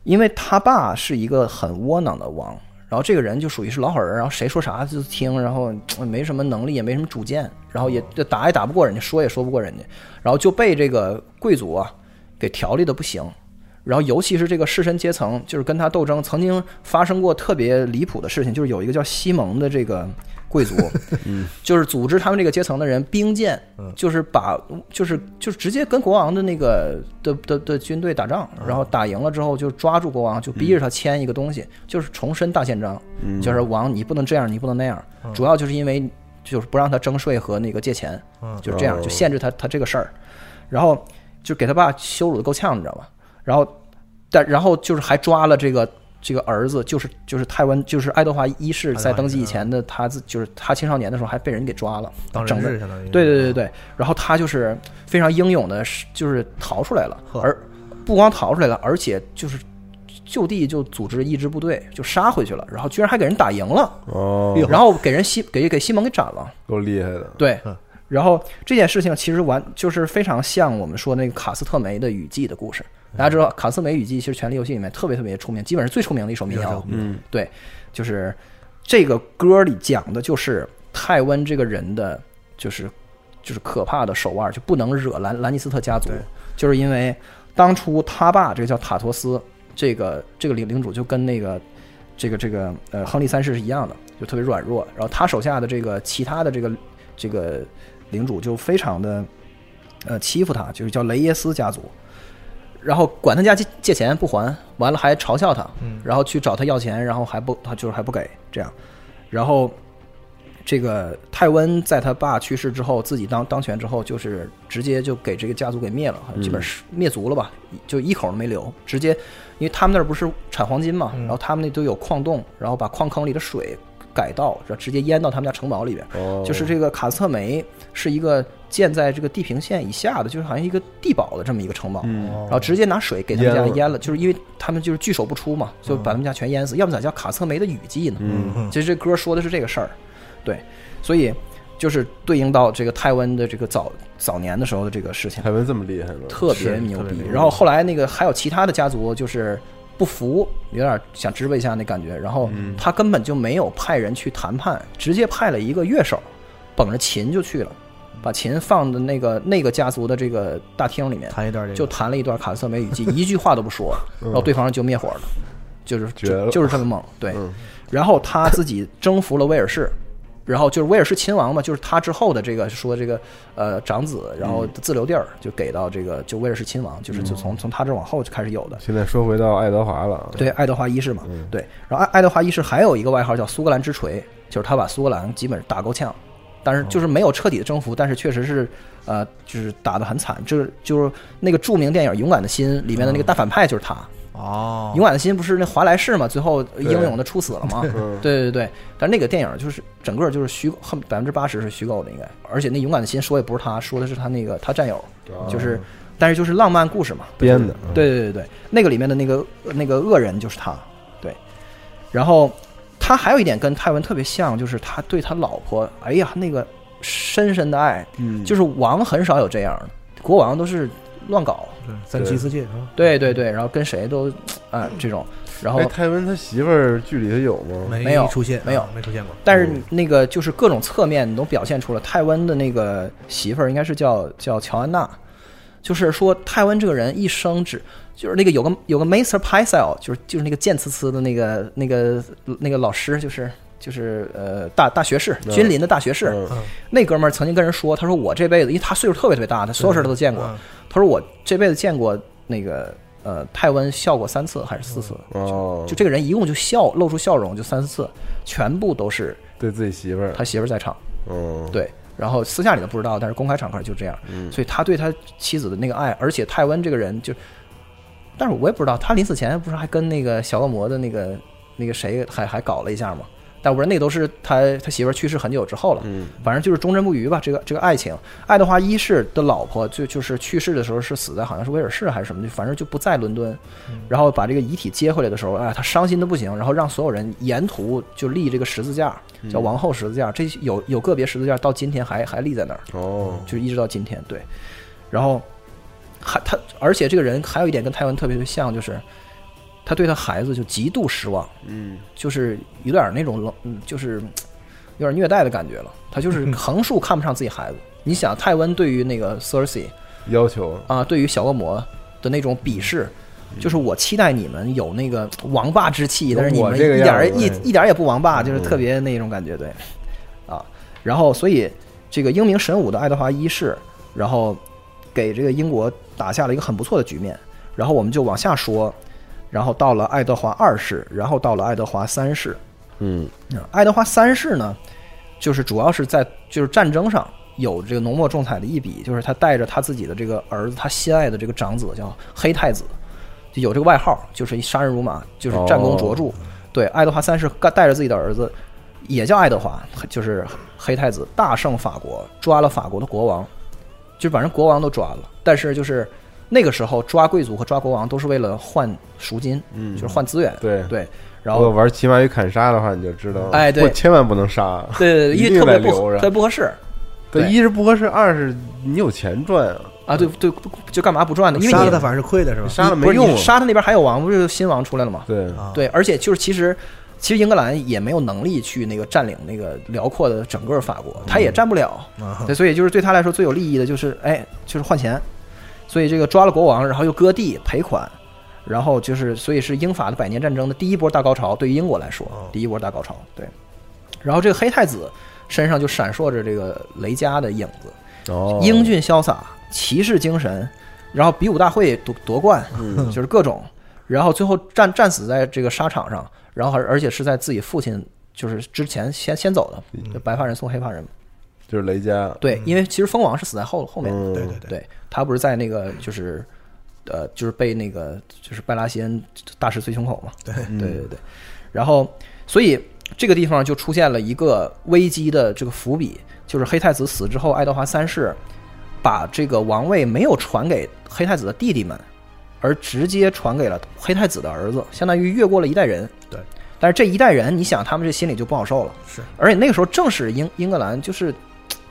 因为他爸是一个很窝囊的王，然后这个人就属于是老好人，然后谁说啥就听，然后没什么能力，也没什么主见，然后也打也打不过人家，说也说不过人家，然后就被这个贵族啊，给调理的不行。然后，尤其是这个士绅阶层，就是跟他斗争，曾经发生过特别离谱的事情，就是有一个叫西蒙的这个贵族，就是组织他们这个阶层的人兵谏，就是把就是就是直接跟国王的那个的的的军队打仗，然后打赢了之后就抓住国王，就逼着他签一个东西，就是重申大宪章，就是王你不能这样，你不能那样，主要就是因为就是不让他征税和那个借钱，就是这样哦就限制他他这个事儿，然后就给他爸羞辱的够呛，你知道吧？然后但然后就是还抓了这个这个儿子，就是就是泰文就是爱德华一世在登基以前的他自就是他青少年的时候还被人给抓了，当整的人质相当于。对对对对，然后他就是非常英勇的，就是逃出来了，而不光逃出来了，而且就是就地就组织一支部队就杀回去了，然后居然还给人打赢了，哦，然后给人西给给西蒙给斩了。够厉害的，对嗯，然后这件事情其实完就是非常像我们说那个卡斯特梅的雨季的故事。大家知道卡斯梅雨季其实《权力游戏》里面特别特别出名，基本是最出名的一首民谣。嗯对，就是这个歌里讲的就是泰温这个人的，就是就是可怕的手腕，就不能惹兰兰尼斯特家族，就是因为当初他爸这个叫塔托斯，这个这个领领主就跟那个这个这个呃亨利三世是一样的，就特别软弱，然后他手下的这个其他的这个这个领主就非常的呃欺负他，就是叫雷耶斯家族。然后管他家借借钱不还，完了还嘲笑他，嗯。然后去找他要钱，然后还不他就是还不给这样，然后这个泰温在他爸去世之后，自己当当权之后，就是直接就给这个家族给灭了，基本是灭族了吧，就一口都没留，直接因为他们那儿不是产黄金嘛，然后他们那都有矿洞，然后把矿坑里的水改道，直接淹到他们家城堡里边，哦，就是这个卡斯特梅是一个建在这个地平线以下的，就是好像一个地堡的这么一个城堡，嗯。然后直接拿水给他们家淹了，就是因为他们就是拒守不出嘛，就把他们家全淹死，要不咋叫卡斯特梅的雨季呢？嗯。其实这歌说的是这个事儿，对，所以就是对应到这个泰温的这个早早年的时候的这个事情，泰温这么厉害吗？特别牛逼然后后来那个还有其他的家族就是不服，有点想支配一下那感觉，然后嗯。他根本就没有派人去谈判，直接派了一个乐手，捧着琴就去了，把琴放的那个那个家族的这个大厅里面，弹一段这个，就弹了一段卡斯特梅雨季，一句话都不说，然后对方就灭火了，就是就就是这么猛，对。嗯。然后他自己征服了威尔士，然后就是威尔士亲王嘛，就是他之后的这个说这个呃长子，然后自留地儿就给到这个就威尔士亲王，就是就从从他这往后就开始有的。现在说回到爱德华了，对，爱德华一世嘛，对。然后爱爱德华一世还有一个外号叫苏格兰之锤，就是他把苏格兰基本打够呛，但是就是没有彻底的征服，但是确实是呃，就是打得很惨。就是就是那个著名电影《勇敢的心》里面的那个大反派就是他。哦，勇敢的心不是那华莱士嘛，最后英勇的处死了嘛？嗯 对对对，但那个电影就是整个就是虚，恨百分之八十是虚构的，应该。而且那勇敢的心说也不是他，说的是他那个他战友，哦就是，但是就是浪漫故事嘛。编的，对对对对，那个里面的那个那个恶人就是他，对。然后他还有一点跟泰文特别像，就是他对他老婆，哎呀，那个深深的爱，嗯，就是王很少有这样的，国王都是乱搞，对三妻四妾是吧？对对对，然后跟谁都，啊这种，然后哎，泰文他媳妇儿剧里头有吗？没有出现，没有啊没出现过。但是那个就是各种侧面你都表现出了泰温的那个媳妇儿应该是叫叫乔安娜，就是说泰温这个人一生只就是那个有个有个 Master Pycelle，就是就是那个贱呲呲的那个那个那个老师，就是就是呃大大学士，君临的大学士，嗯。那哥们儿曾经跟人说，他说我这辈子，因为他岁数特别特别大，他所有事儿他都见过，嗯。他说我这辈子见过那个呃泰温笑过三次还是四次，哦，就这个人一共就笑露出笑容就三四次，全部都是对自己媳妇儿，他媳妇儿在场。嗯，对，然后私下里都不知道，但是公开场合就这样，所以他对他妻子的那个爱，而且泰温这个人就，但是我也不知道，他临死前不是还跟那个小恶魔的那个那个谁还还搞了一下吗？但我说那都是他他媳妇儿去世很久之后了，嗯反正就是忠贞不渝吧。这个这个爱情，爱德华一世的老婆就就是去世的时候是死在好像是威尔士还是什么，反正就不在伦敦。然后把这个遗体接回来的时候，哎，他伤心的不行，然后让所有人沿途就立这个十字架，叫王后十字架。这有有个别十字架到今天还还立在那儿，哦，就一直到今天。对，然后还他，而且这个人还有一点跟泰文特别的像，就是他对他孩子就极度失望。嗯就是有点那种冷，嗯，就是嗯有点虐待的感觉了。他就是横竖看不上自己孩子。你想，泰温对于那个 Cersei 要求啊，对于小恶魔，的那种鄙视。就是我期待你们有那个王霸之气，但是你们一点儿一一点也不王霸，就是特别那种感觉，对，啊，然后所以这个英明神武的爱德华一世，然后给这个英国打下了一个很不错的局面，然后我们就往下说，然后到了爱德华二世，然后到了爱德华三世，嗯嗯爱德华三世呢，就是主要是在就是战争上有这个浓墨重彩的一笔，就是他带着他自己的这个儿子，他心爱的这个长子叫黑太子，就有这个外号，就是杀人如麻，就是战功卓著。对，爱德华三世带带着自己的儿子，也叫爱德华，就是黑太子，大胜法国，抓了法国的国王，就是把人国王都抓了。但是就是那个时候抓贵族和抓国王都是为了换赎金，嗯就是换资源。对对，然后玩骑马与砍杀的话，你就知道，哎对千万不能杀，对对对，因一定为特别不得留着特别不合适。对，一是不合适，二是你有钱赚啊，啊，对对，就干嘛不赚呢？因为你杀了他反而是亏的，是吧？杀了没用杀他那边还有王，不是新王出来了吗？对，啊，对，而且就是其实其实英格兰也没有能力去那个占领那个辽阔的整个法国，他也占不了。啊对，所以就是对他来说最有利益的就是哎，就是换钱。所以这个抓了国王，然后又割地赔款，然后就是所以是英法的百年战争的第一波大高潮，对于英国来说哦，第一波大高潮。对，然后这个黑太子身上就闪烁着这个雷佳的影子。哦，英俊潇洒，骑士精神，然后比武大会夺夺冠，嗯就是各种，然后最后战战死在这个沙场上，然后而而且是在自己父亲就是之前先先走的，嗯就白发人送黑发人。就是雷加，对，因为其实蜂王是死在后后面对对对，对他不是在那个就是呃就是被那个就是拜拉西恩大师碎胸口嘛，对。嗯。对对对，然后所以这个地方就出现了一个危机的这个伏笔，就是黑太子死之后，爱德华三世把这个王位没有传给黑太子的弟弟们，而直接传给了黑太子的儿子，相当于越过了一代人。对，但是这一代人，你想他们这心里就不好受了。是。而且那个时候正是英英格兰就是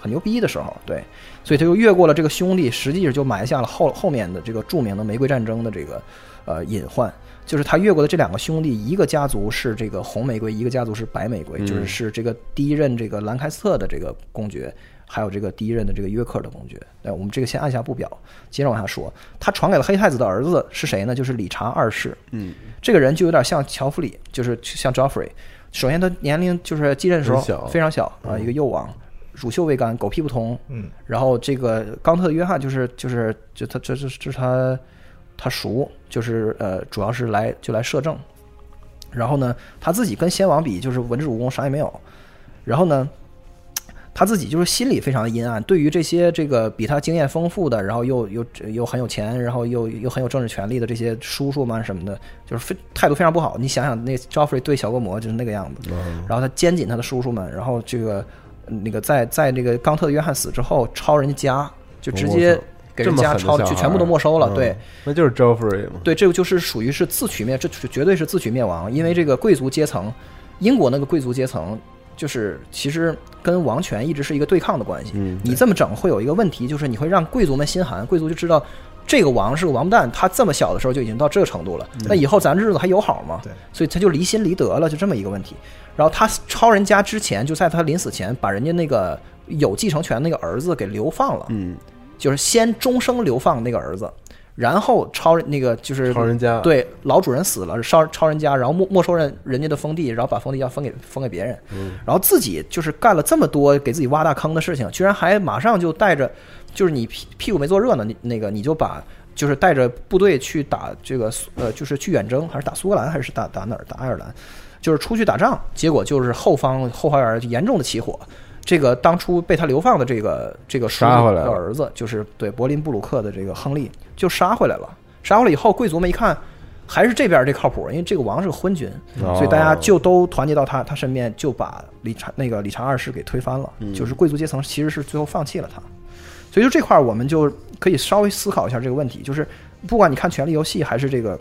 很牛逼的时候，对，所以他就越过了这个兄弟，实际上就埋下了后后面的这个著名的玫瑰战争的这个呃隐患。就是他越过的这两个兄弟，一个家族是这个红玫瑰，一个家族是白玫瑰，嗯就是是这个第一任这个兰开斯特的这个公爵，还有这个第一任的这个约克的公爵。哎，我们这个先按下不表，接着往下说。他传给了黑太子的儿子是谁呢？就是理查二世。嗯，这个人就有点像乔弗里，就是像 Joffrey。首先，他年龄就是继任的时候非常小啊，一个幼王，乳臭未干，狗屁不通。嗯，然后这个冈特约翰就是就是就他这这这是他他叔，就是呃主要是来就来摄政。然后呢，他自己跟先王比就是文治武功啥也没有。然后呢，他自己就是心里非常的阴暗，对于这些这个比他经验丰富的，然后又又又很有钱，然后又又很有政治权利的这些叔叔们什么的，就是非态度非常不好。你想想，那 Joffrey 对小恶魔就是那个样子，嗯然后他监禁他的叔叔们，然后这个那个在在这个冈特的约翰死之后，抄人家家，就直接给人家这么狠的抄，就全部都没收了。嗯对，那就是 Joffrey 嘛，对，这个就是属于是自取灭，这绝对是自取灭亡。因为这个贵族阶层，英国那个贵族阶层，就是其实跟王权一直是一个对抗的关系。嗯你这么整会有一个问题，就是你会让贵族们心寒，贵族就知道这个王是个王八蛋，他这么小的时候就已经到这个程度了，那以后咱日子还有好吗？对，所以他就离心离德了，就这么一个问题。然后他抄人家之前，就在他临死前，把人家那个有继承权那个儿子给流放了，嗯，就是先终生流放那个儿子，然后抄那个就是抄人家，，对，老主人死了，烧抄人家，然后没没收人人家的封地，然后把封地要分给分给别人，嗯。然后自己就是干了这么多给自己挖大坑的事情，居然还马上就带着，就是你屁屁股没坐热呢，你那个你就把就是带着部队去打这个呃，就是去远征，还是打苏格兰，还是打打哪儿？打爱尔兰，就是出去打仗，结果就是后方后花园严重的起火。这个当初被他流放的这个这个叔叔杀回来的儿子，就是对柏林布鲁克的这个亨利，就杀回来了。杀回来以后，贵族们一看，还是这边这靠谱，因为这个王是个昏君，哦所以大家就都团结到他他身边，就把理查那个理查二世给推翻了。嗯就是贵族阶层其实是最后放弃了他。所以就这块儿，我们就可以稍微思考一下这个问题，就是不管你看《权力游戏》还是这个，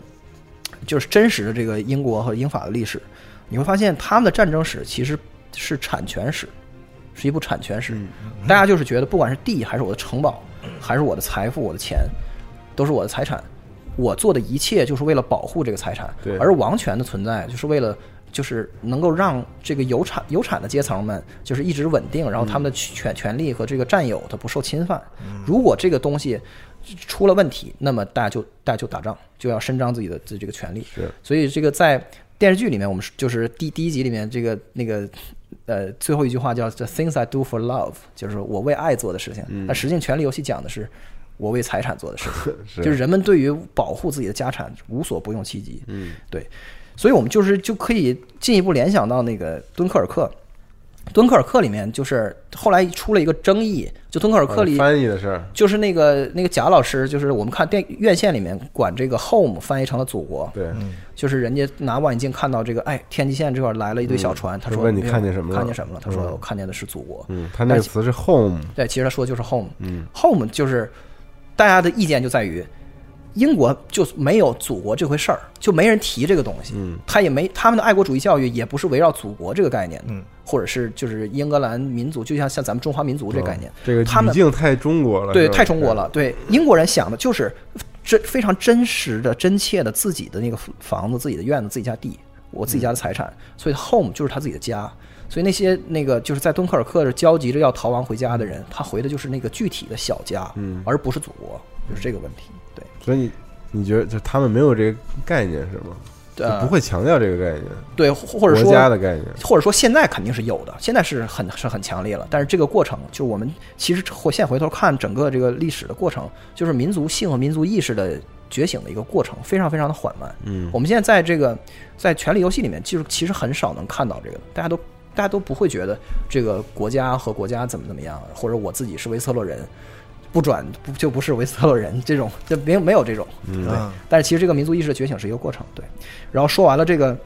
就是真实的这个英国和英法的历史，你会发现他们的战争史其实是产权史，是一部产权史。嗯大家就是觉得，不管是地还是我的城堡，还是我的财富、我的钱，都是我的财产。我做的一切就是为了保护这个财产，对而王权的存在就是为了，就是能够让这个有产有产的阶层们就是一直稳定，然后他们的权权利和这个占有它不受侵犯。如果这个东西出了问题，那么大家就大家就打仗，就要伸张自己的自己这个权利。是所以这个在电视剧里面，我们就是第第一集里面这个那个呃最后一句话叫 “the things I do for love”，就是我为爱做的事情。嗯那实际上《权力游戏》讲的是我为财产做的事情，是就是人们对于保护自己的家产无所不用其极。嗯对，所以我们就是就可以进一步联想到那个敦刻尔克。敦刻尔克里面就是后来出了一个争议，就敦刻尔克里翻译的事儿，就是那个那个贾老师，就是我们看电院线里面管这个 home 翻译成了祖国，对，就是人家拿望远镜看到这个，哎，天际线这块来了一堆小船，他说问你看见什么了。看见什么了？他说嗯。我看见的是祖国。嗯，他那个词是 home，对，其实他说的就是 home。嗯。home 就是大家的意见就在于，英国就没有祖国这回事儿，就没人提这个东西。嗯，他也没他们的爱国主义教育也不是围绕祖国这个概念，嗯，或者是就是英格兰民族，就像像咱们中华民族这概念哦，这个他们太中国了，对，太中国了。对，英国人想的就是真非常真实的、真切的自己的那个房子、自己的院子、自己家地，我自己家的财产，所以 home 就是他自己的家。所以那些那个就是在敦刻尔克是焦急着要逃亡回家的人，他回的就是那个具体的小家，嗯而不是祖国，就是这个问题。对，所以你你觉得就他们没有这个概念是吗？就呃不会强调这个概念，对，或者说国家的概念，或者说现在肯定是有的，现在是很是很强烈了。但是这个过程，就是我们其实回现在回头看整个这个历史的过程，就是民族性和民族意识的觉醒的一个过程，非常非常的缓慢。嗯我们现在在这个在权力游戏里面，就是其实很少能看到这个，大家都大家都不会觉得这个国家和国家怎么怎么样，或者我自己是维斯特洛人，不转不就不是维斯特洛人这种，就没有没有这种。嗯对啊，但是其实这个民族意识的觉醒是一个过程，对。然后说完了这个，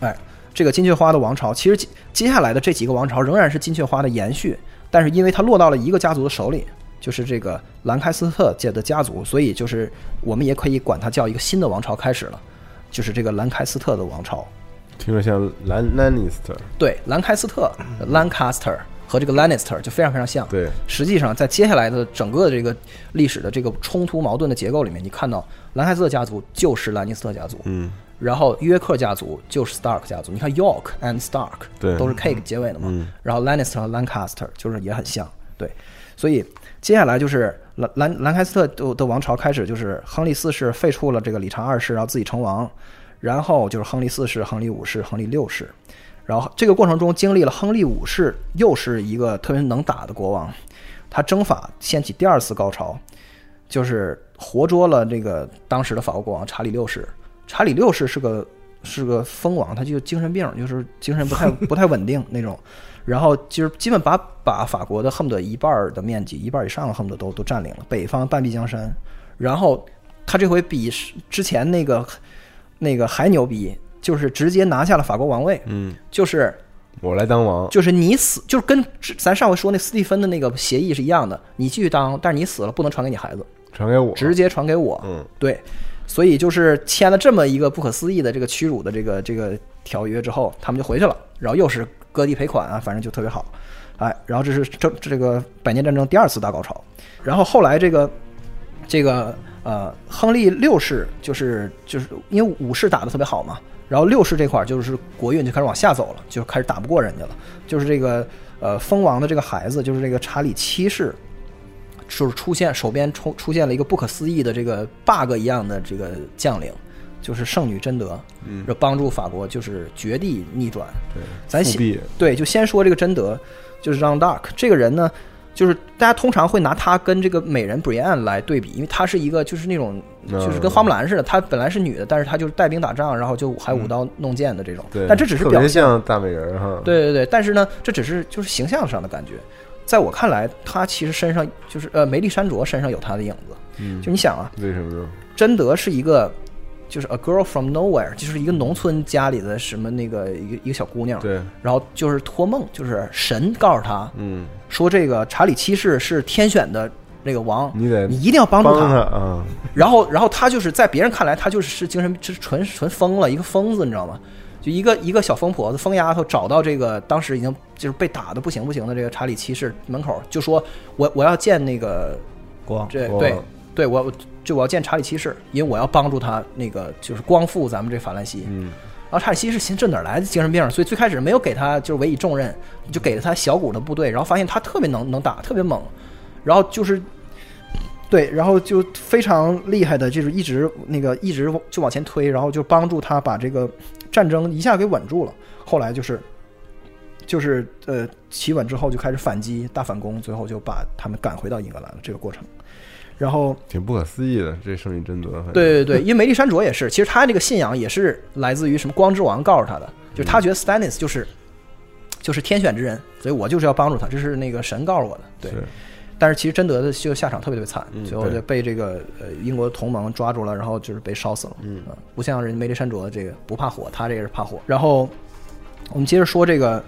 哎，这个金雀花的王朝，其实接接下来的这几个王朝仍然是金雀花的延续，但是因为它落到了一个家族的手里，就是这个兰开斯特界的家族，所以就是我们也可以管它叫一个新的王朝开始了，就是这个兰开斯特的王朝。听着像兰兰尼斯特，对，兰开斯特 （Lancaster） 和这个 Lannister 就非常非常像。对，实际上，在接下来的整个这个历史的这个冲突矛盾的结构里面，你看到兰开斯特家族就是兰尼斯特家族，嗯然后约克家族就是 Stark 家族。你看 York and Stark 对都是 K 结尾的嘛，嗯然后 Lannister 和 Lancaster 就是也很像，对。所以接下来就是兰兰兰开斯特的的王朝开始，就是亨利四世废黜了这个理查二世，然后自己称王，然后就是亨利四世、亨利五世、亨利六世。然后这个过程中经历了亨利五世，又是一个特别能打的国王，他征法掀起第二次高潮，就是活捉了这个当时的法国国王查理六世。查理六世是个是个疯王，他就精神病，就是精神不太不太稳定那种。然后就是基本把把法国的恨不得一半的面积，一半以上的恨不得都都占领了，北方半壁江山。然后他这回比之前那个那个还牛逼，就是直接拿下了法国王位，嗯，就是我来当王，就是你死，就是跟咱上回说那斯蒂芬的那个协议是一样的，你继续当，但是你死了不能传给你孩子，传给我，直接传给我。嗯。对，所以就是签了这么一个不可思议的这个屈辱的这个这个条约之后，他们就回去了，然后又是割地赔款啊，反正就特别好，哎，然后这是这这个百年战争第二次大高潮，然后后来这个这个呃亨利六世就是就是因为武士打的特别好嘛，然后六世这块就是国运就开始往下走了，就开始打不过人家了，就是这个呃封王的这个孩子，就是这个查理七世。就是出现手边出出现了一个不可思议的这个 bug 一样的这个将领，就是圣女贞德，嗯帮助法国就是绝地逆转。对，咱先，对，就先说这个贞德，就是 Jean d'Arc 这个人呢，就是大家通常会拿她跟这个美人 Brienne 来对比，因为她是一个就是那种嗯就是跟花木兰似的，她本来是女的，但是她就是带兵打仗，然后就还舞刀弄剑的这种。对，但这只是表象。像大美人哈，，对对对，但是呢，这只是就是形象上的感觉。在我看来，她其实身上就是呃，梅丽珊卓身上有她的影子。嗯，就你想啊，为什么呢？贞德是一个，就是 a girl from nowhere，就是一个农村家里的什么那个一个一个小姑娘，对，然后就是托梦，就是神告诉她嗯，说这个查理七世是天选的那个王，你得你一定要帮助帮他啊，然后，然后他就是在别人看来，他就是是精神是纯纯疯了，一个疯子，你知道吗？就一个一个小疯婆子、疯丫头，找到这个当时已经就是被打的不行不行的这个查理七世门口，就说我我要见那个国王。对对，我就我要见查理七世，因为我要帮助他那个就是光复咱们这法兰西。嗯，然后查理七世寻思这哪来的精神病？所以最开始没有给他就是委以重任，就给了他小股的部队，然后发现他特别能能打，特别猛，然后就是对，然后就非常厉害的，就是一直那个一直就往前推，然后就帮助他把这个战争一下给稳住了。后来就是就是呃企稳之后就开始反击大反攻，最后就把他们赶回到英格兰了这个过程。然后挺不可思议的，这圣女贞德。对对对，因为梅丽珊卓也是，其实他这个信仰也是来自于什么光之王告诉他的，就是他觉得 Stannis 就是就是天选之人，所以我就是要帮助他，这是那个神告诉我的。对，是但是其实贞德的就下场特别特别惨，嗯最后就被这个呃英国同盟抓住了，然后就是被烧死了。嗯呃不像人梅丽珊卓这个不怕火，他这个是怕火。然后我们接着说这个，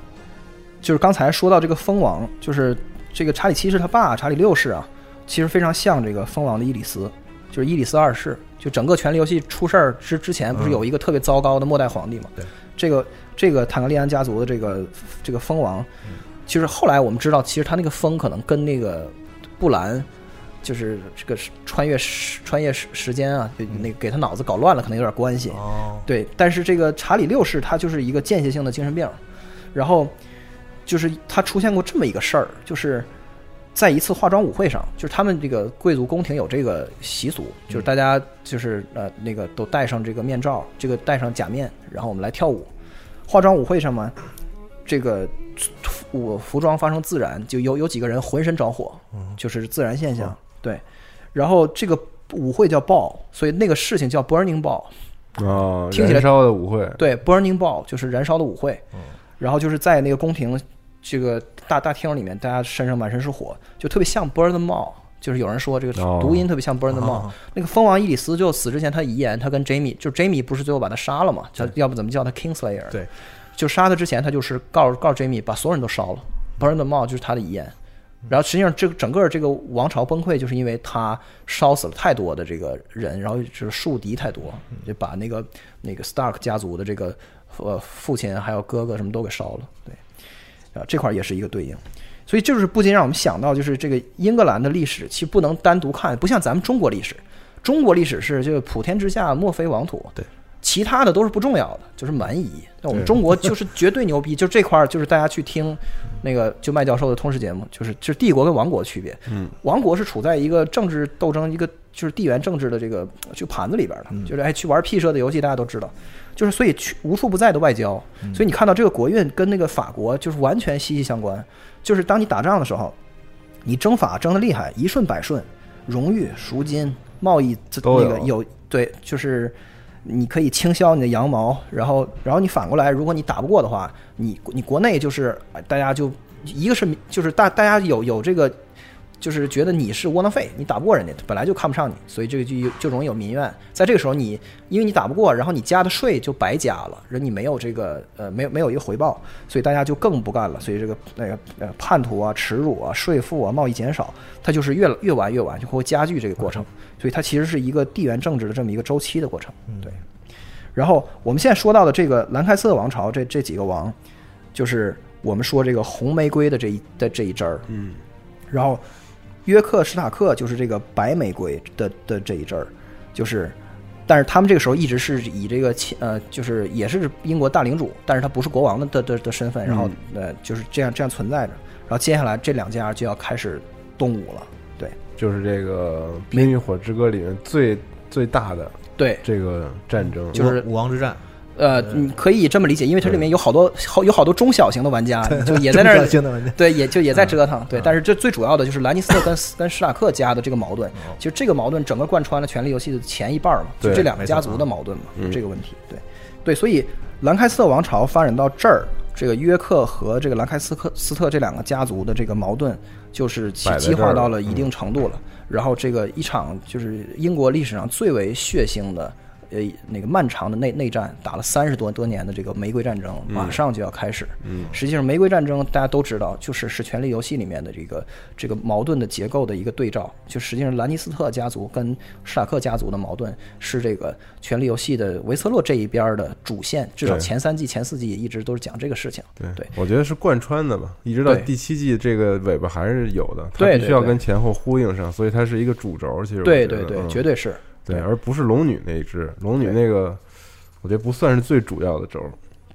就是刚才说到这个蜂王，就是这个查理七世他爸查理六世啊，其实非常像这个蜂王的伊里斯，就是伊里斯二世。就整个《权力游戏》出事儿之之前，不是有一个特别糟糕的末代皇帝嘛？对，这个这个坦格利安家族的这个这个蜂王，其实后来我们知道，其实他那个蜂可能跟那个布兰。就是这个穿越时穿越时时间啊，就那个给他脑子搞乱了，可能有点关系。哦，对，但是这个查理六世他就是一个间歇性的精神病，然后就是他出现过这么一个事儿，就是在一次化妆舞会上，就是他们这个贵族宫廷有这个习俗，就是大家就是呃那个都戴上这个面罩，这个戴上假面，然后我们来跳舞。化妆舞会上嘛，这个服服装发生自燃，就有有几个人浑身着火，就是自燃现象。对，然后这个舞会叫 ball，所以那个事情叫 burning ball。啊，听起来燃烧的舞会，对，burning ball 就是燃烧的舞会，然后就是在那个宫廷这个大大厅里面，大家身上满身是火，就特别像 burn the mall。就是有人说这个哦读音特别像 burn the mall、哦那个蜂王伊里斯就死之前，他遗言，他跟 Jamie，就 Jamie 不是最后把他杀了嘛？叫要不怎么叫他 Kingslayer？对，就杀他之前，他就是告诉告诉 Jamie 把所有人都烧了，burn the mall 就是他的遗言。然后实际上，这个整个这个王朝崩溃，就是因为他烧死了太多的这个人，然后就是树敌太多，就把那个那个 Stark 家族的这个呃父亲还有哥哥什么都给烧了。对，啊，这块儿也是一个对应。所以就是不禁让我们想到，就是这个英格兰的历史，其实不能单独看，不像咱们中国历史，中国历史是这个普天之下莫非王土，对，其他的都是不重要的，就是蛮夷。那我们中国就是绝对牛逼，就这块儿就是大家去听那个就麦教授的通识节目，就是就是帝国跟王国的区别。嗯，王国是处在一个政治斗争，一个就是地缘政治的这个就盘子里边的，就是哎去玩屁社的游戏，大家都知道，就是所以去无处不在的外交，所以你看到这个国运跟那个法国就是完全息息相关。就是当你打仗的时候，你征法征的厉害，一顺百顺，荣誉、赎金、贸易这那个有对，就是你可以倾销你的羊毛，然后然后你反过来，如果你打不过的话，你你国内就是哎大家就一个是就是大大家有有这个。就是觉得你是窝囊废，你打不过人家，本来就看不上你，所以这个就就容易有民怨。在这个时候你，因为你打不过，然后你加的税就白加了，人你没有这个呃没有没有一个回报，所以大家就更不干了。所以这个那个呃叛徒啊、耻辱啊、税负啊、贸易减少，它就是越越玩越玩，就会加剧这个过程。所以它其实是一个地缘政治的这么一个周期的过程。对。然后我们现在说到的这个兰开斯特王朝，这这几个王，就是我们说这个红玫瑰的这一的这一支儿，嗯，然后约克史塔克就是这个白玫瑰的的这一阵儿，就是，但是他们这个时候一直是以这个亲呃，就是也是英国大领主，但是他不是国王的的的的身份，然后呃就是这样这样存在着。然后接下来这两家就要开始动武了，对。就是这个《冰与火之歌》里面最最大的对，这个战争，就是武王之战，呃，你可以这么理解，因为它里面有好多好有好多中小型的玩家，就也在那儿对，也就也在折腾，对。但是这最主要的就是兰尼斯特跟跟史塔克家的这个矛盾，其实这个矛盾整个贯穿了《权力游戏》的前一半嘛，就这两个家族的矛盾嘛，这个问题，对对。所以兰开斯特王朝发展到这儿，这个约克和这个兰开斯克斯特这两个家族的这个矛盾，就是激化到了了一定程度了。然后这个一场就是英国历史上最为血腥的。呃，那个漫长的内内战，打了三十多多年的这个玫瑰战争，马上就要开始。嗯，实际上，玫瑰战争大家都知道，就是是《权力游戏》里面的这个这个矛盾的结构的一个对照。就实际上，兰尼斯特家族跟史塔克家族的矛盾是这个《权力游戏》的维斯洛这一边的主线，至少前三季、前四季也一直都是讲这个事情。对对我觉得是贯穿的吧，一直到第七季这个尾巴还是有的，它对必须要跟前后呼应上，所以它是一个主轴。其实对对对，绝对是。对，而不是龙女那一只，龙女那个我觉得不算是最主要的轴，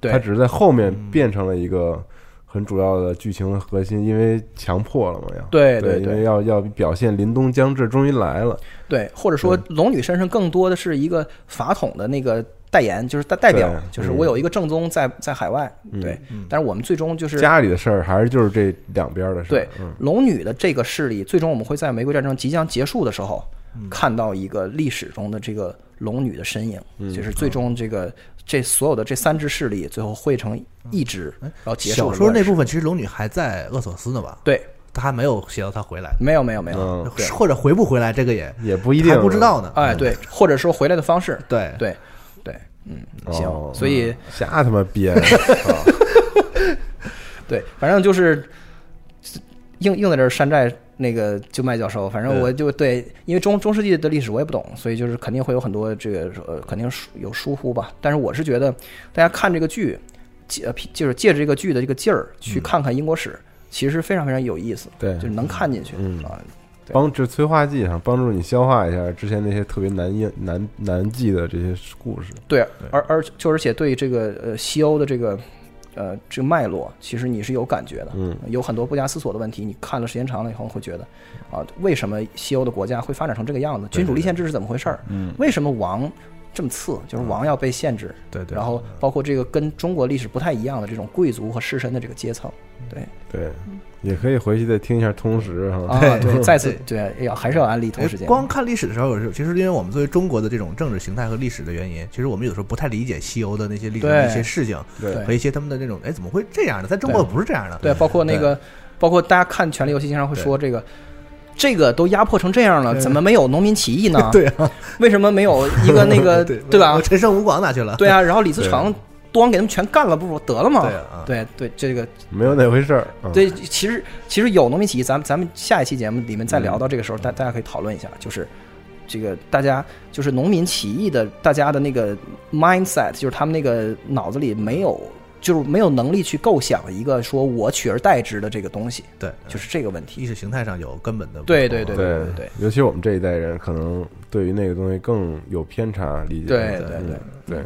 对。它只是在后面变成了一个很主要的剧情的核心，因为强迫了嘛要。对，对对因为要要表现林冬将至，终于来了。对，或者说龙女身上更多的是一个法统的那个代言，就是代代表，就是嗯。我有一个正宗在在海外，嗯。对，但是我们最终就是家里的事儿还是就是这两边的事儿。对嗯，龙女的这个势力，最终我们会在玫瑰战争即将结束的时候，看到一个历史中的这个龙女的身影，嗯。就是最终这个这所有的这三支势力最后汇成一支，然后结束小说那部分其实龙女还在厄索斯呢吧？对，他还没有写到他回来，没有没有没有，嗯，或者回不回来，这个也也不一定还不知道呢。哎对，或者说回来的方式，对。对对，嗯，行哦，所以瞎他妈编。啊 对，反正就是硬硬在这山寨那个就麦教授，反正我就对，因为中中世纪的历史我也不懂，所以就是肯定会有很多这个呃，肯定疏有疏忽吧。但是我是觉得大家看这个剧，借呃就是借着这个剧的这个劲儿去看看英国史，其实非常非常有意思，对就是能看进去、嗯啊。对帮这催化剂上帮助你消化一下之前那些特别难印难难记的这些故事。对，而而就而且对这个呃西欧的这个呃这个脉络，其实你是有感觉的，嗯，有很多不加思索的问题，你看了时间长了以后会觉得啊，为什么西欧的国家会发展成这个样子？君主立宪制是怎么回事儿？嗯，为什么王这么次？就是王要被限制，对对，然后包括这个跟中国历史不太一样的这种贵族和士绅的这个阶层，对对，也可以回去再听一下通识哈。啊，对，再次对 对，要还是要安利同时光看历史的时候，有时候其实因为我们作为中国的这种政治形态和历史的原因，其实我们有时候不太理解西欧的那些历史的一些事情对和一些他们的那种，哎，怎么会这样呢？在中国不是这样的。对，包括那个，包括大家看《权力游戏》经常会说这个。这个都压迫成这样了，怎么没有农民起义呢？对啊，为什么没有一个那个 对吧？陈胜吴广哪去了？对啊，然后李自成咣给他们全干了，不得了吗？对啊对对，这个没有那回事儿。啊对，其实其实有农民起义，咱们咱们下一期节目里面再聊到这个时候，大大家可以讨论一下，就是这个大家就是农民起义的大家的那个 mindset，就是他们那个脑子里没有。就是没有能力去构想一个说我取而代之的这个东西，对，就是这个问题。意识形态上有根本的不对对对对对对尤其我们这一代人，可能对于那个东西更有偏差理解。对对嗯对对，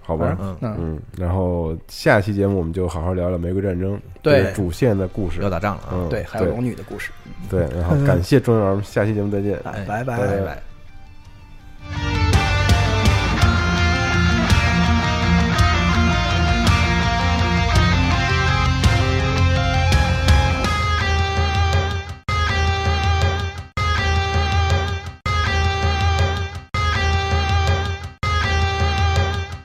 好吧。嗯，嗯，嗯，然后下期节目我们就好好聊聊玫瑰战争对这个主线的故事要。打仗了啊！嗯，对，还有龙女的故事。对，然后感谢中友，下期节目再见。拜拜拜拜。